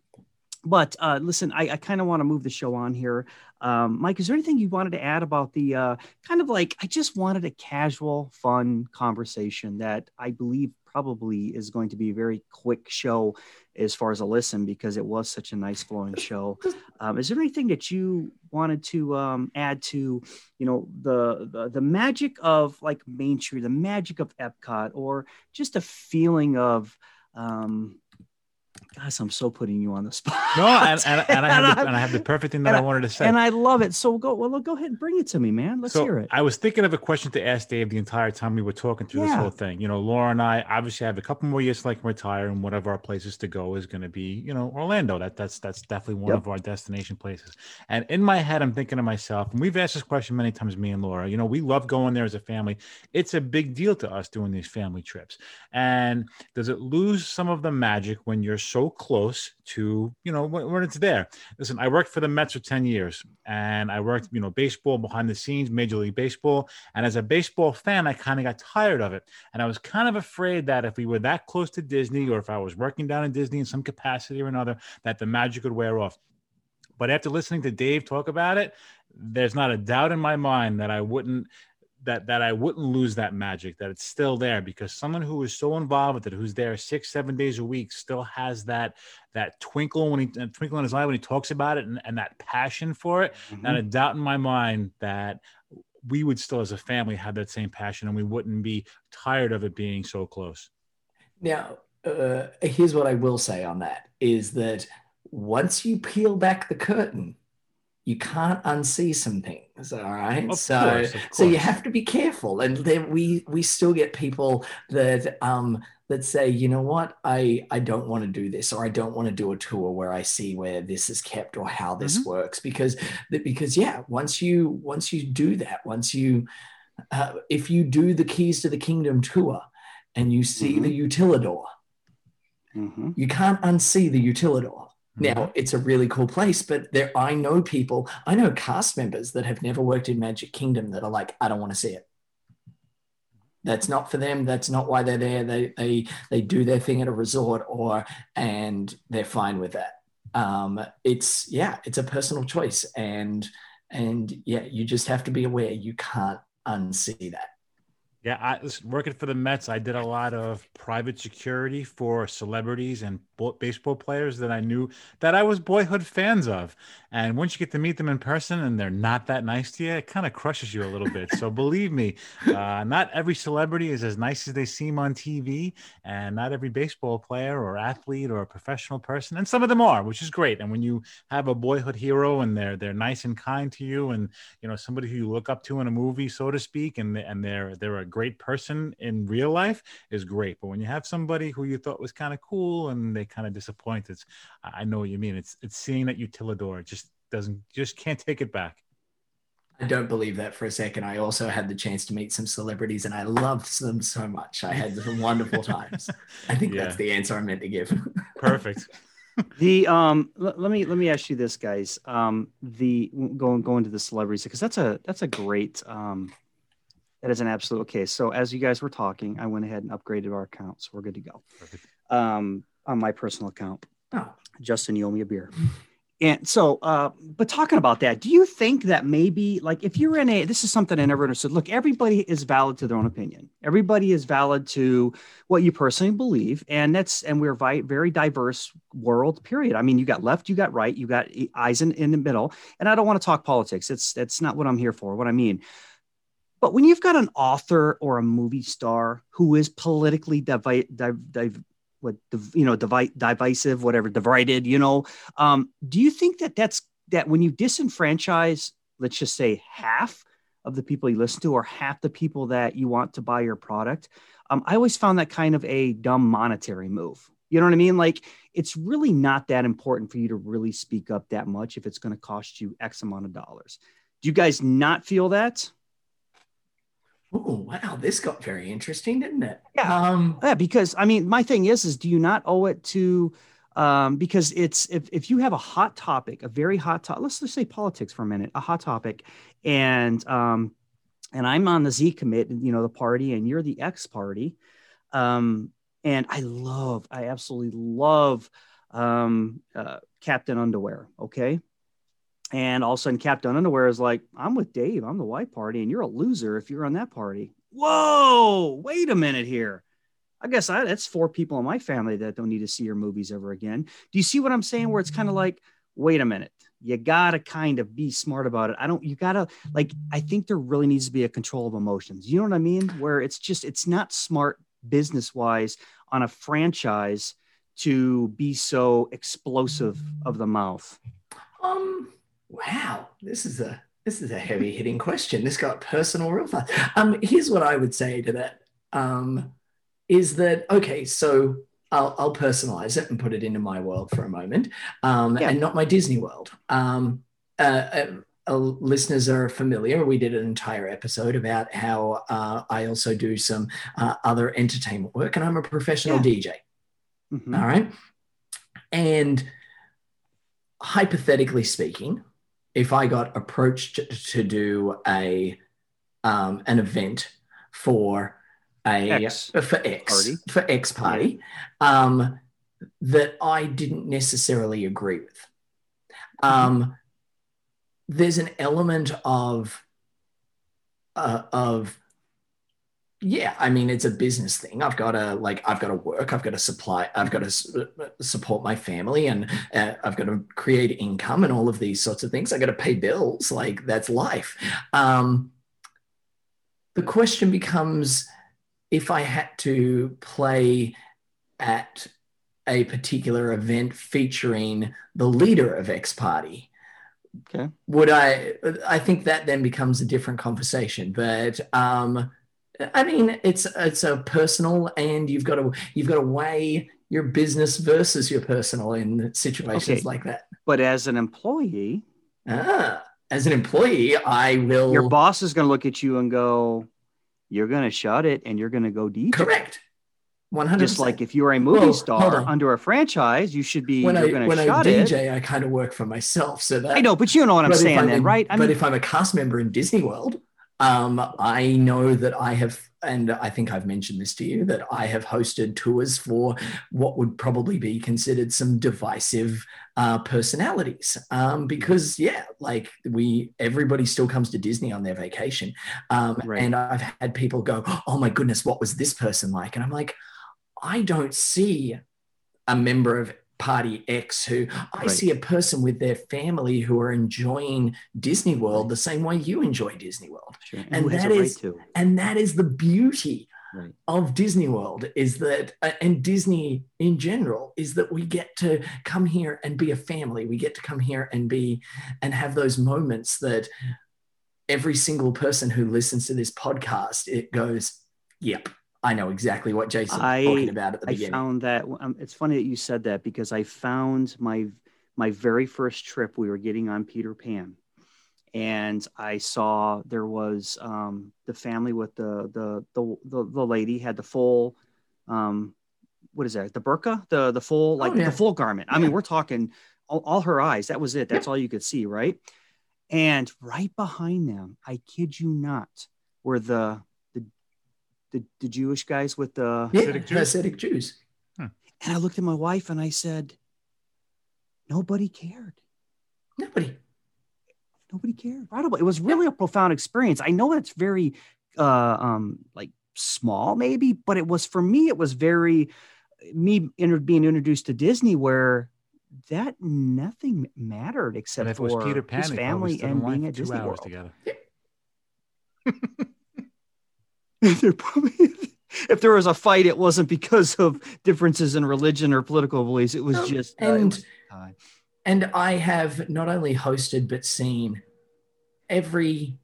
but uh, listen, I, I kind of want to move the show on here. Um, Mike, is there anything you wanted to add about the uh, kind of like I just wanted a casual, fun conversation that I believe probably is going to be a very quick show as far as a listen because it was such a nice flowing show. Um, is there anything that you wanted to um, add to, you know, the, the the magic of like Main Street, the magic of Epcot, or just a feeling of um, Gosh, I'm so putting you on the spot. No, and, and, and I have the, and I have the perfect thing that and I wanted to say. and I love it. So go well, go ahead and bring it to me, man. Let's so hear it. I was thinking of a question to ask Dave the entire time we were talking through this whole thing. You know, Laura and I obviously have a couple more years to like retire, and one of our places to go is going to be, you know, Orlando. That that's that's definitely one Yep. of our destination places. And in my head, I'm thinking to myself, and we've asked this question many times, me and Laura. You know, we love going there as a family. It's a big deal to us doing these family trips. And does it lose some of the magic when you're so close to, you know, when, when it's there? Listen, I worked for the Mets for 10 years and I worked, you know, baseball behind the scenes, Major League Baseball. And as a baseball fan, I kind of got tired of it. And I was kind of afraid that if we were that close to Disney or if I was working down in Disney in some capacity or another, that the magic would wear off. But after listening to Dave talk about it, there's not a doubt in my mind that I wouldn't that that I wouldn't lose that magic, that it's still there because someone who is so involved with it, who's there six, seven days a week, still has that that twinkle when he uh, twinkle in his eye when he talks about it and, and that passion for it. Not a doubt in my mind that we would still as a family have that same passion and we wouldn't be tired of it being so close. Now, uh, here's what I will say on that is that once you peel back the curtain, you can't unsee some things. All right. Of so, course, of so you have to be careful. And then we we still get people that um that say, you know what, I I don't want to do this, or I don't want to do a tour where I see where this is kept or how this Mhm. works, because because yeah, once you once you do that, once you uh, if you do the keys to the kingdom tour and you see the utilidor Mhm. you can't unsee the utilidor. Now it's a really cool place, but there I know people, I know cast members that have never worked in Magic Kingdom that are like, I don't want to see it. That's not for them. That's not why they're there. They they they do their thing at a resort or and they're fine with that. Um, it's yeah, it's a personal choice, and and yeah, you just have to be aware you can't unsee that. Yeah, I was working for the Mets, I did a lot of private security for celebrities and baseball players that I knew that I was boyhood fans of. And once you get to meet them in person and they're not that nice to you, it kind of crushes you a little bit. So believe me, uh, not every celebrity is as nice as they seem on TV, and not every baseball player or athlete or a professional person, and some of them are, which is great. And when you have a boyhood hero and they're they're nice and kind to you, and you know somebody who you look up to in a movie, so to speak, and and they're they're a great person in real life is great. But when you have somebody who you thought was kind of cool and they kind of disappointed. it's I I know what you mean. It's it's seeing that utilidor. It just doesn't just can't take it back. I don't believe that for a second. I also had the chance to meet some celebrities and I loved them so much. I had some wonderful times. I think Yeah. that's the answer I meant to give. Perfect. The um, l- let me let me ask you this, guys. Um, the going going to the celebrities because that's a that's a great um, that is an absolute okay. So as you guys were talking, I went ahead and upgraded our account, so we're good to go. Perfect. Um, on my personal account, oh, Justin, you owe me a beer. And so, uh, but talking about that, do you think that maybe, like, if you're in a, this is something I never understood. Look, everybody is valid to their own opinion. Everybody is valid to what you personally believe, and that's, and we're vi- very diverse world. Period. I mean, you got left, you got right, you got eyes in, in the middle. And I don't want to talk politics. It's that's not what I'm here for. What I mean. But when you've got an author or a movie star who is politically divi- div- div- what you know, divi- divisive, whatever, divided, you know, um, do you think that that's that when you disenfranchise, let's just say half of the people you listen to or half the people that you want to buy your product? Um, I always found that kind of a dumb monetary move. You know what I mean? Like it's really not that important for you to really speak up that much if it's going to cost you X amount of dollars. Do you guys not feel that? Oh wow, this got very interesting, didn't it? Yeah. Um, Yeah, because I mean, my thing is, is do you not owe it to? Um, because it's if if you have a hot topic, a very hot topic, let's just say politics for a minute, a hot topic, and um, and I'm on the Z commit, you know, the party, and you're the X party, um, and I love, I absolutely love um, uh, Captain Underwear. Okay. And all of a sudden, Captain Underwear is like, I'm with Dave. I'm the white party, and you're a loser if you're on that party. Whoa, wait a minute here. I guess I, that's four people in my family that don't need to see your movies ever again. Do you see what I'm saying? Where it's kind of like, wait a minute, you gotta kind of be smart about it. I don't, you gotta like, I think there really needs to be a control of emotions. You know what I mean? Where it's just, it's not smart business wise on a franchise to be so explosive of the mouth. um, wow, this is a this is a heavy hitting question. This got personal real fast. Um, here's what I would say to that. Um, is that okay? So I'll, I'll personalize it and put it into my world for a moment, um, Yeah. and not my Disney world. Um, uh, uh, uh, listeners are familiar. We did an entire episode about how uh, I also do some uh, other entertainment work, and I'm a professional Yeah. DJ. Mhm. All right. And hypothetically speaking, if I got approached to, do a um, an event for a X for X party. for X party um, that I didn't necessarily agree with, um, there's an element of uh, of yeah i mean it's a business thing. I've got to like i've got to work i've got to supply i've got to s- support my family and uh, i've got to create income and all of these sorts of things. I got to pay bills like that's life. Um, the question becomes if i had to play at a particular event featuring the leader of x party Okay. would i i think that then becomes a different conversation but um i mean it's it's a personal and you've got to you've got to weigh your business versus your personal in situations Okay. like that But as an employee, ah, as an employee i will your boss is going to look at you and go, "You're going to shut it, and you're going to go DJ." correct 100 Just like if you are a movie star under a franchise, you should be. when you're i going when to i shut it. dj i kind of work for myself so that I know, but you know what I'm But saying, then, right? I but mean, if I'm a cast member in Disney World, um, I know that I have, and I think I've mentioned this to you, that I have hosted tours for what would probably be considered some divisive uh, personalities. Um, because yeah, like we, everybody still comes to Disney on their vacation, um, Right. and I've had people go, "Oh my goodness, what was this person like?" And I'm like, I don't see a member of party X who I Right. see a person with their family who are enjoying Disney World the same way you enjoy Disney World. Sure. and who has right? And that is the beauty Right. of Disney World is that uh, and Disney in general is that we get to come here and be a family. We get to come here and be and have those moments that every single person who listens to this podcast it goes, "Yep, I know exactly what Jason I- talking about at the I beginning." found that um, it's funny that you said that because I found my my very first trip we were getting on Peter Pan, and I saw there was um, the family with the the the the, the lady had the full. Um, what is that? The burqa, the the full like Oh, yeah. the full garment. I mean, we're talking all, all her eyes. That was it. That's all you could see, right? And right behind them, I kid you not, were the the the, the Jewish guys with the yeah, Hasidic Jews? Hasidic Jews. and I looked at my wife and I said, nobody cared. Nobody. Nobody cared. Right away. It was really a profound experience. I know it's very uh um like small maybe, but it was for me, it was very me inter- being introduced to Disney where that nothing mattered except and if it for was Peter Pan, his family and being for at Disney World. together. If there was a fight, it wasn't because of differences in religion or political beliefs. It was No, just uh, and time. and I have not only hosted but seen every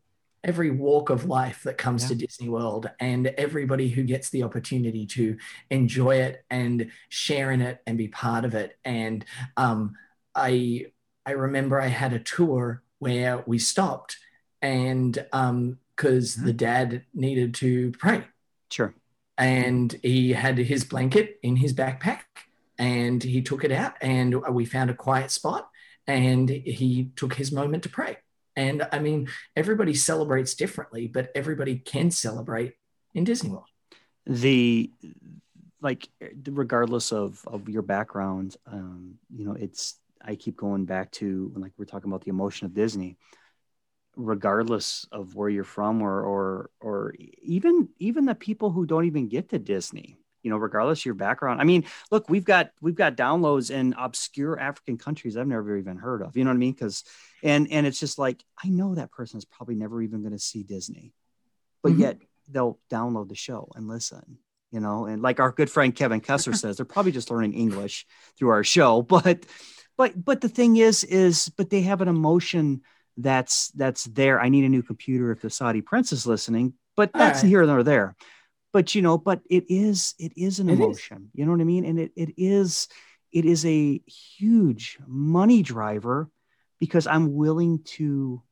every walk of life that comes to Disney World and everybody who gets the opportunity to enjoy it and share in it and be part of it. And um, I I remember I had a tour where we stopped and because Mm-hmm. the dad needed to pray Sure. and he had his blanket in his backpack and he took it out and we found a quiet spot and he took his moment to pray and i mean everybody celebrates differently but everybody can celebrate in disney world the like regardless of of your background um you know it's i keep going back to when like we're talking about the emotion of disney regardless of where you're from or or or even even the people who don't even get to disney you know regardless of your background. I mean look we've got we've got downloads in obscure african countries i've never even heard of you know what i mean? Because and and it's just like i know that person is probably never even going to see disney but Mhm. yet they'll download the show and listen you know? And like our good friend kevin kessler says they're probably just learning english through our show but but but the thing is is but they have an emotion that's that's there. I need a new computer if the saudi prince is listening but that's right. here nor there. But you know but it is it is an It is. emotion. You know what i mean? And it, it is it is a huge money driver because i'm willing to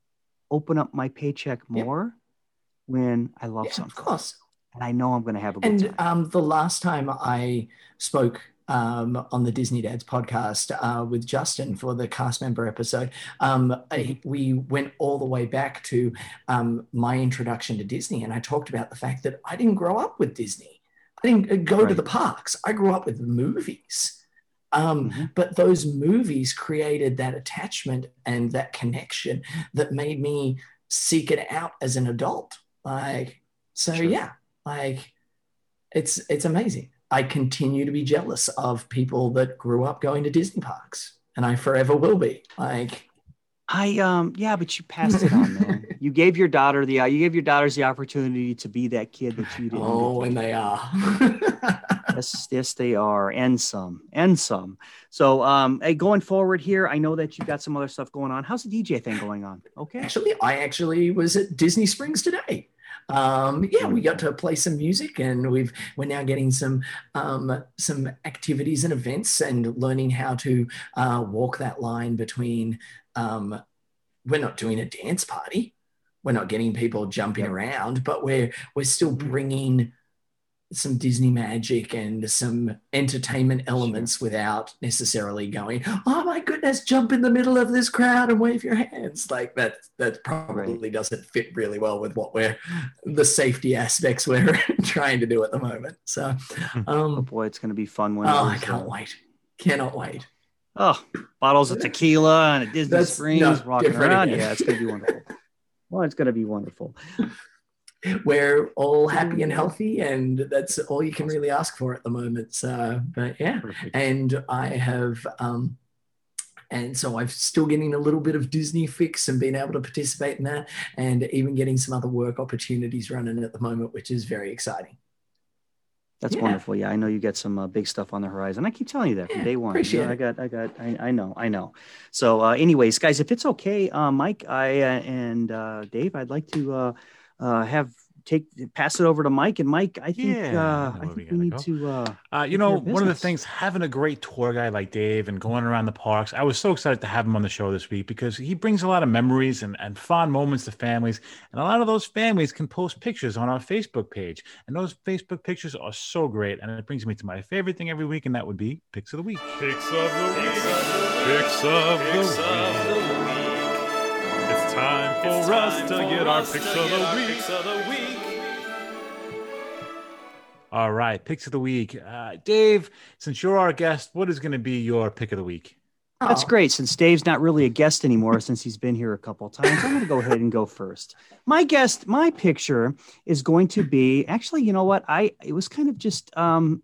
open up my paycheck more when i love yeah, of course. And i know i'm going to have a good and time. um, the last time i spoke um, on the disney dads podcast uh, with justin for the cast member episode. Um, I, we went all the way back to um, my introduction to disney and i talked about the fact that i didn't grow up with disney. I didn't uh, go to the parks. I grew up with movies. Um, Mhm. but those movies created that attachment and that connection that made me seek it out as an adult. Like so Sure. yeah like it's it's amazing i continue to be jealous of people that grew up going to disney parks and i forever will be like I um yeah, but you passed it on, man. you gave your daughter the uh, you gave your daughters the opportunity to be that kid that you didn't. oh and they are yes, yes, they are, and some, and some. So um, hey, going forward here, I know that you've got some other stuff going on. How's the DJ thing going on? Okay, actually i actually was at disney springs today um yeah we got to play some music and we've we're now getting some um some activities and events and learning how to uh walk that line between um we're not doing a dance party. We're not getting people jumping around but we're we're still bringing some disney magic and some entertainment elements without necessarily going oh my goodness jump in the middle of this crowd and wave your hands like that that probably doesn't fit really well with what we're the safety aspects we're trying to do at the moment so oh um boy, it's going to be fun when. oh i can't uh, wait cannot wait Oh, bottles of tequila and a Disney That's Springs walking around. again. Yeah, it's going to be wonderful. Well, it's going to be wonderful. we're all happy and healthy and that's all you can really ask for at the moment so but yeah Perfect. and I have um and so I'm still getting a little bit of Disney fix and being able to participate in that and even getting some other work opportunities running at the moment which is very exciting. That's Yeah. wonderful. Yeah, I know you get some uh, big stuff on the horizon. I keep telling you that from Yeah, day one. appreciate You know, I got, I got, I, I know, I know. So, uh, anyways, guys, if it's okay, uh, Mike, I uh, and uh, Dave, I'd like to uh, have take pass it over to Mike. And Mike, I think, Yeah, uh, I where we think we need go. to. Uh, Uh, you know, one of the things, having a great tour guy like Dave and going around the parks, I was so excited to have him on the show this week because he brings a lot of memories and, and fond moments to families. And a lot of those families can post pictures on our Facebook page. And those Facebook pictures are so great. And it brings me to my favorite thing every week, and that would be Picks of the Week. Picks of the week. Picks of the week. It's time for us to get our picks of the week. All right, Picks of the Week. Uh, Dave, since you're our guest, what is going to be your pick of the week? that's great. Since Dave's not really a guest anymore, since he's been here a couple of times, I'm going to go ahead and go first. My guest, my picture is going to be actually, you know what? I it was kind of just um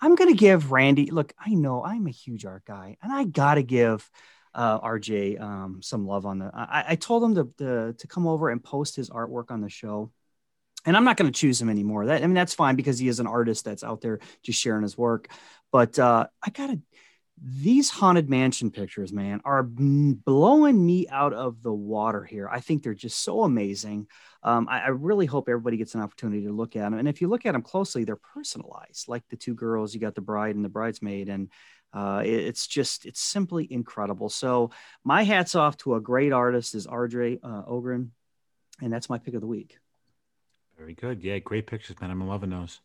I'm going to give Randy. Look, I know I'm a huge art guy, and I got to give uh, RJ um, some love on the. I, I told him to, to to come over and post his artwork on the show, and I'm not going to choose him anymore. That I mean, that's fine because he is an artist that's out there just sharing his work. But uh, I got to these haunted mansion pictures, man, are blowing me out of the water here. I think they're just so amazing. Um, I, I really hope everybody gets an opportunity to look at them. And if you look at them closely, they're personalized, like the two girls. You got the bride and the bridesmaid, and uh, it- it's just it's simply incredible. So my hats off to a great artist is Ardre uh, Ogren, and that's my pick of the week. Very good. Yeah, great pictures, man. I'm loving those.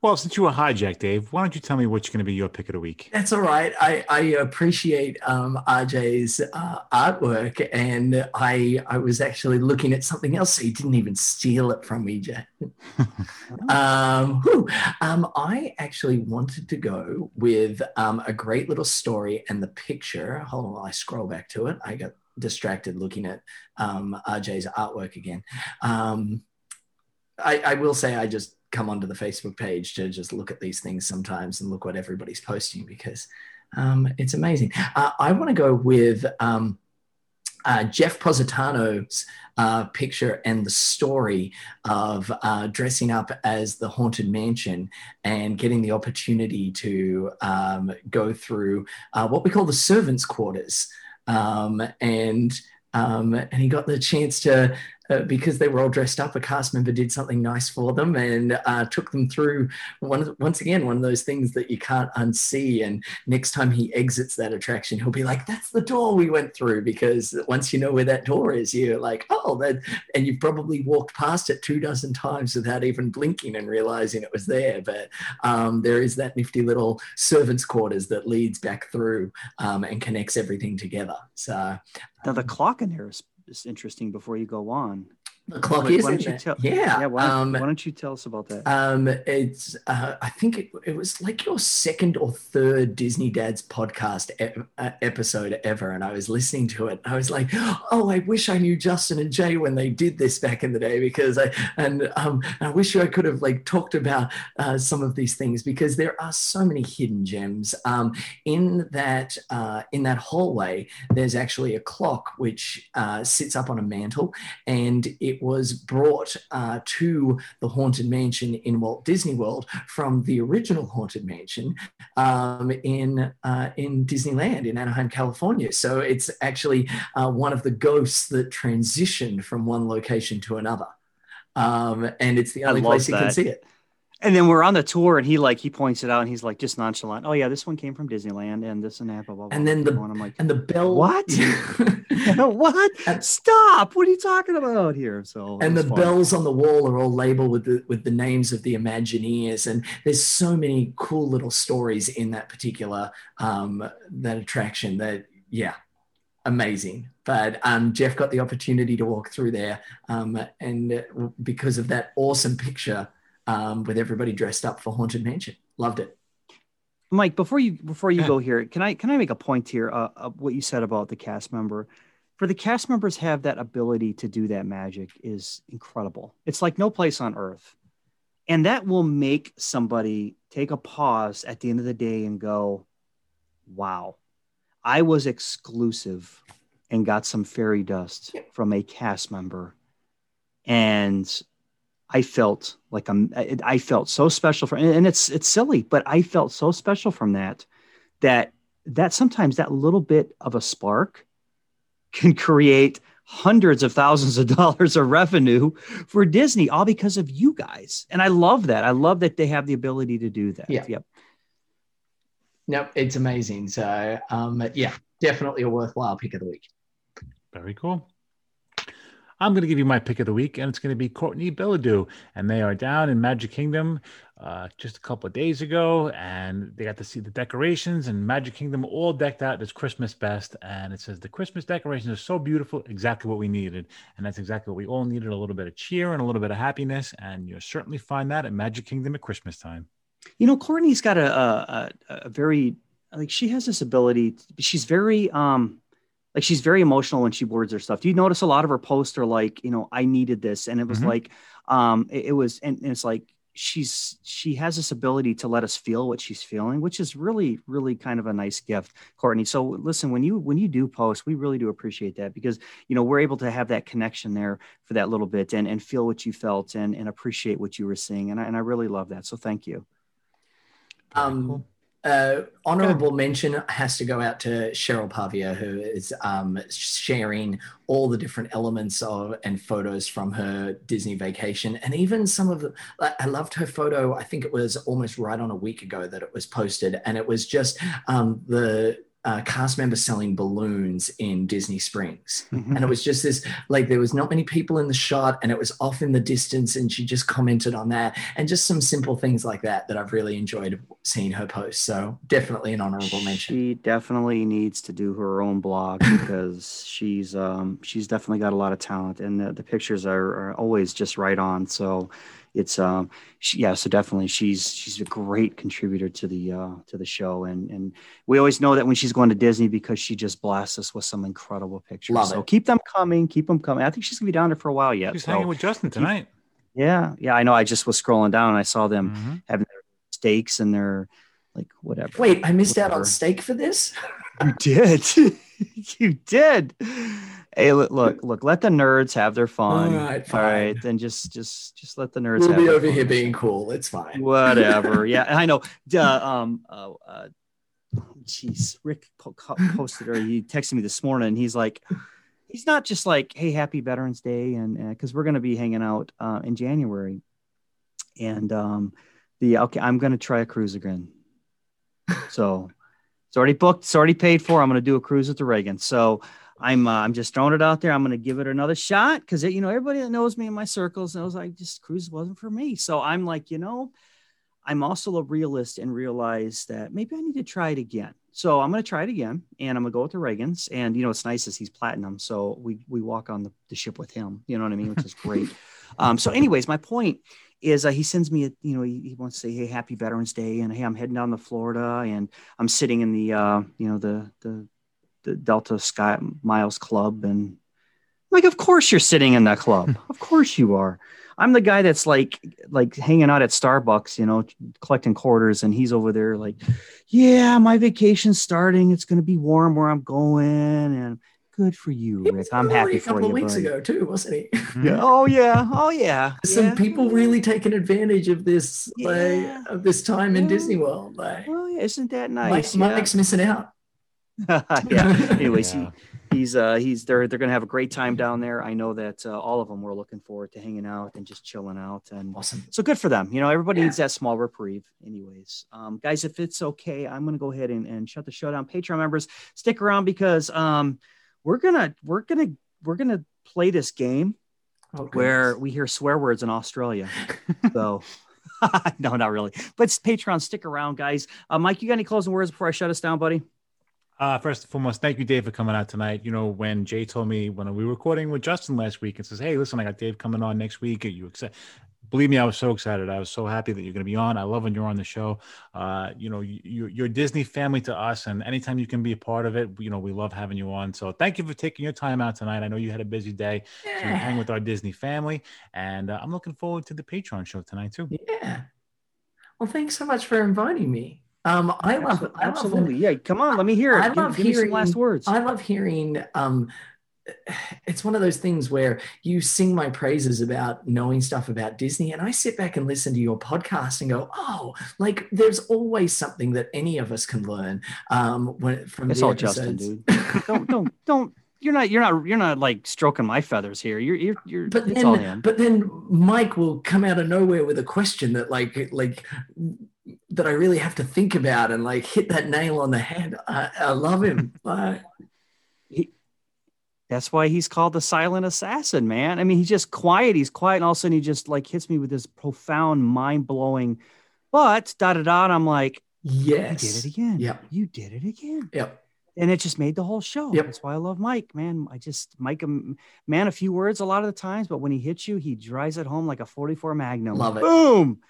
Well, since you were hijacked, Dave, why don't you tell me what's going to be your pick of the week? That's all right. I, I appreciate um, RJ's uh, artwork, and I I was actually looking at something else, so he didn't even steal it from me, Jay. um, um, I actually wanted to go with um, a great little story and the picture. Hold on, while I scroll back to it. I got distracted looking at um, RJ's artwork again. Um, I, I will say I just come onto the Facebook page to just look at these things sometimes and look what everybody's posting because um, it's amazing. Uh, I want to go with um, uh, Jeff Positano's uh, picture and the story of uh, dressing up as the Haunted Mansion and getting the opportunity to um, go through uh, what we call the servants' quarters. Um, and um, and he got the chance to uh, because they were all dressed up, a cast member did something nice for them and uh, took them through one, once again one of those things that you can't unsee. And next time he exits that attraction, he'll be like, "That's the door we went through." Because once you know where that door is, you're like, "Oh, that," and you've probably walked past it two dozen times without even blinking and realizing it was there. But um, there is that nifty little servants' quarters that leads back through um, and connects everything together. So Now the clock in there is, is interesting. Before you go on, the clock why, is why don't you tell? yeah, yeah. Why, um, why don't you tell us about that? Um, it's uh, I think it, it was like your second or third Disney Dads podcast e- uh, episode ever, and I was listening to it. I was like, oh, I wish I knew Justin and Jay when they did this back in the day because I and um, I wish I could have like talked about uh, some of these things because there are so many hidden gems um, in that uh, in that hallway. There's actually a clock which uh, sits up on a mantle, and it was brought uh, to the Haunted Mansion in Walt Disney World from the original Haunted Mansion um, in uh, in Disneyland in Anaheim, California. So it's actually uh, one of the ghosts that transitioned from one location to another. Um, and it's the only place you can see it. And then we're on the tour, and he like he points it out, and he's like just nonchalant. Oh yeah, this one came from Disneyland, and this and that. Blah, blah, blah, And then the- and I'm like, And the bell. What? what? And- Stop! What are you talking about here? So and the fun. bells on the wall are all labeled with the with the names of the Imagineers, and there's so many cool little stories in that particular um, that attraction. That yeah, amazing. But um, Jeff got the opportunity to walk through there, um, and uh, because of that awesome picture um, with everybody dressed up for Haunted Mansion, loved it. Mike, before you before you Yeah. go here, can I can I make a point here? Uh, of what you said about the cast member, for the cast members have that ability to do that magic is incredible. It's like no place on earth, and that will make somebody take a pause at the end of the day and go, "Wow, I was exclusive and got some fairy dust from a cast member, and I felt like I'm. I I felt so special for, and it's it's silly, but I felt so special from that. That that sometimes that little bit of a spark can create hundreds of thousands of dollars of revenue for Disney, all because of you guys. And I love that. I love that they have the ability to do that. Yeah. Yep. No, it's amazing. So um, yeah, definitely a worthwhile pick of the week. Very cool. I'm going to give you my pick of the week, and it's going to be Courtney Billadu. And they are down in Magic Kingdom uh, just a couple of days ago, and they got to see the decorations and Magic Kingdom all decked out as Christmas best. And it says the Christmas decorations are so beautiful, exactly what we needed. And that's exactly what we all needed a little bit of cheer and a little bit of happiness. And you'll certainly find that at Magic Kingdom at Christmas time. You know, Courtney's got a, a, a, very like she has this ability. She's very um like she's very emotional when she words her stuff. Do you notice a lot of her posts are like, you know, I needed this, and it was Mhm. like, um, it, it was, and, and it's like she's she has this ability to let us feel what she's feeling, which is really, really kind of a nice gift, Courtney. So listen, when you when you do post, we really do appreciate that because you know we're able to have that connection there for that little bit and and feel what you felt and and appreciate what you were seeing, and I, and I really love that. So thank you. Very Um, cool. Uh, honorable mention has to go out to Cheryl Pavia, who is um, sharing all the different elements of and photos from her Disney vacation, and even some of the. I loved her photo. I think it was almost right on a week ago that it was posted, and it was just um, the uh, cast members selling balloons in Disney Springs. Mhm. And it was just this like, there was not many people in the shot and it was off in the distance. And she just commented on that and just some simple things like that that I've really enjoyed seeing her post. So definitely an honorable mention. She definitely needs to do her own blog because she's um, she's definitely got a lot of talent, and the, the pictures are, are always just right on. So it's um, she, yeah, so definitely she's she's a great contributor to the uh, to the show, and and we always know that when she's going to Disney because she just blasts us with some incredible pictures. Love so it. keep them coming, keep them coming. I think she's gonna be down there for a while yet. She's so- hanging with Justin tonight. yeah, yeah, I know. I just was scrolling down and I saw them Mhm. having their steaks and their like whatever. Wait, I missed out on Whatever. steak for this? You did. you did. Hey, look, look, look, let the nerds have their fun. All right, All right. fine. Then just just just let the nerds We'll have be over fun. here being cool. It's fine. whatever. yeah, I know. Duh, um uh, uh jeez, Rick posted or he texted me this morning. He's like he's not just like, hey, happy Veterans Day and because we're gonna be hanging out uh in January. And um the okay, I'm gonna try a cruise again. So it's already booked, it's already paid for. I'm gonna do a cruise with the Reagan. So I'm uh, I'm just throwing it out there. I'm going to give it another shot because you know everybody that knows me in my circles knows I just cruise wasn't for me. So I'm like, you know, I'm also a realist and realize that maybe I need to try it again. So I'm going to try it again, and I'm going to go with the Reagans. And you know, what's nice is he's platinum, so we we walk on the, the ship with him. You know what I mean, which is great. um, so, anyways, my point is uh, he sends me a you know he, he wants to say hey happy veterans day and hey i'm heading down to florida and i'm sitting in the uh you know the the the delta sky miles club and like of course you're sitting in that club of course you are i'm the guy that's like like hanging out at starbucks you know collecting quarters and he's over there like yeah my vacation's starting it's going to be warm where i'm going and good for you He rick i'm in Hawaii happy a couple of weeks buddy. ago too, wasn't he? Mm-hmm. yeah. oh yeah oh yeah Some Yeah. people really taking advantage of this like, of this time in Disney World. Like, Oh, yeah, isn't that Mike, nice? Mike's missing out. yeah. Anyways, Yeah. he, he's uh he's they're they're gonna have a great time down there. I know that uh, all of them were looking forward to hanging out and just chilling out, and Awesome. so good for them. You know, everybody Yeah. needs that small reprieve. Anyways, um, guys, if it's okay, I'm gonna go ahead and, and shut the show down. Patreon members, stick around because um we're gonna we're gonna we're gonna play this game Oh, where we hear swear words in Australia. So. no, not really. But Patreon, stick around, guys. Uh, Mike, you got any closing words before I shut us down, buddy? Uh, first and foremost, thank you, Dave, for coming out tonight. You know, when Jay told me when we were recording with Justin last week and says, Hey, listen, I got Dave coming on next week. Are you excited? Believe me, I was so excited. I was so happy that you're going to be on. I love when you're on the show. Uh, you know, you, you're Disney family to us, and anytime you can be a part of it, you know, we love having you on. So thank you for taking your time out tonight. I know you had a busy day to hang with our Disney family, and uh, I'm looking forward to the Patreon show tonight too. Yeah. Well, thanks so much for inviting me. Um, I love it. Absolutely. Yeah. Come on. Let me hear it. I Give- love give, hearing- last words. I love hearing. Um, it's one of those things where you sing my praises about knowing stuff about Disney, and I sit back and listen to your podcast and go, "Oh, like there's always something that any of us can learn." Um, when from it's all Justin, dude. don't, don't, don't. You're not, you're not, you're not like stroking my feathers here. You're, you're, you're, But it's all then, but then Mike will come out of nowhere with a question that, like, like that I really have to think about and like hit that nail on the head. I, I love him. Like, That's why he's called the silent assassin, man. I mean, he's just quiet. He's quiet, and all of a sudden he just like hits me with this profound, mind blowing. But da da da. and I'm like, yes. you did it again. Yep. You did it again. Yep. and it just made the whole show. Yep. That's why I love Mike, man. I just Mike, um, man, a few words a lot of the times, but when he hits you, he drives it home like a 44 Magnum. Love it. Boom.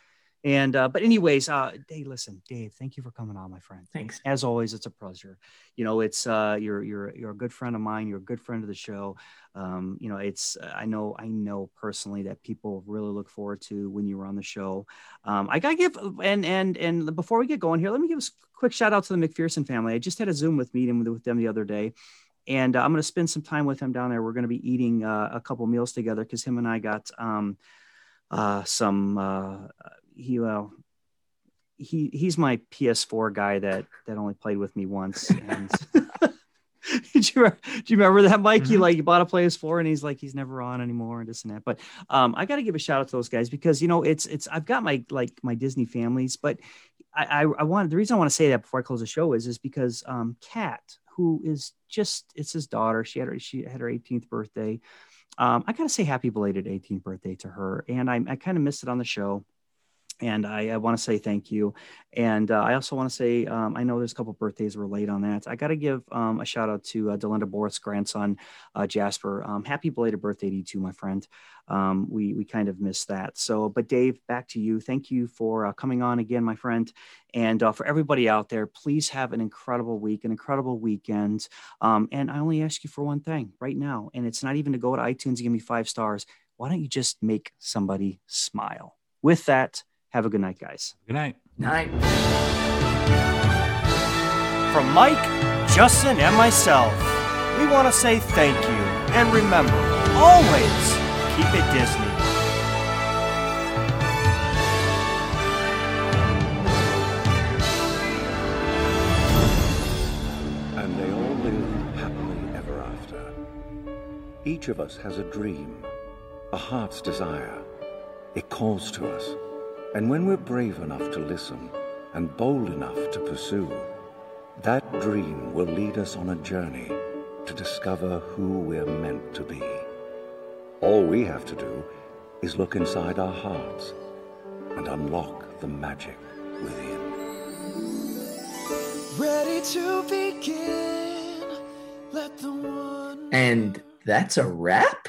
And uh, but anyways, uh, hey, listen, Dave, thank you for coming on, my friend. Thanks. As always, it's a pleasure. You know, it's uh, you're you're you're a good friend of mine. You're a good friend of the show. Um, you know, it's I know I know personally that people really look forward to when you were on the show. Um, I gotta give and and and before we get going here, let me give a quick shout out to the McPherson family. I just had a Zoom with meeting with, them the other day, and uh, I'm going to spend some time with him down there. We're going to be eating uh, a couple meals together because him and I got um, uh, some uh, he uh, he he's my PS4 guy that that only played with me once. And did you do you remember that, Mike? He Mhm. like he bought a PS4 and he's like he's never on anymore and this and that. But um, I got to give a shout out to those guys because you know it's it's I've got my like my Disney families, but I I, I wanted the reason I want to say that before I close the show is is because um, Kat, who is just it's his daughter, she had her she had her 18th birthday. Um, I gotta say happy belated 18th birthday to her, and I I kind of missed it on the show and I, I want to say thank you. And uh, I also want to say um, I know there's a couple birthdays were late on that. I got to give um, a shout out to uh, Delinda Boris' grandson uh, Jasper. Um, happy belated birthday to you too, my friend. Um, we we kind of missed that. So, but Dave, back to you. Thank you for uh, coming on again, my friend. And uh, for everybody out there, please have an incredible week, an incredible weekend. Um, and I only ask you for one thing right now, and it's not even to go to iTunes and give me five stars. Why don't you just make somebody smile? With that, have a good night, guys. Good night. Night. From Mike, Justin, and myself, we want to say thank you. And remember, always keep it Disney. And they all live happily ever after. Each of us has a dream, a heart's desire. It calls to us. And when we're brave enough to listen and bold enough to pursue, that dream will lead us on a journey to discover who we're meant to be. All we have to do is look inside our hearts and unlock the magic within. Ready to begin. Let the one. And that's a wrap?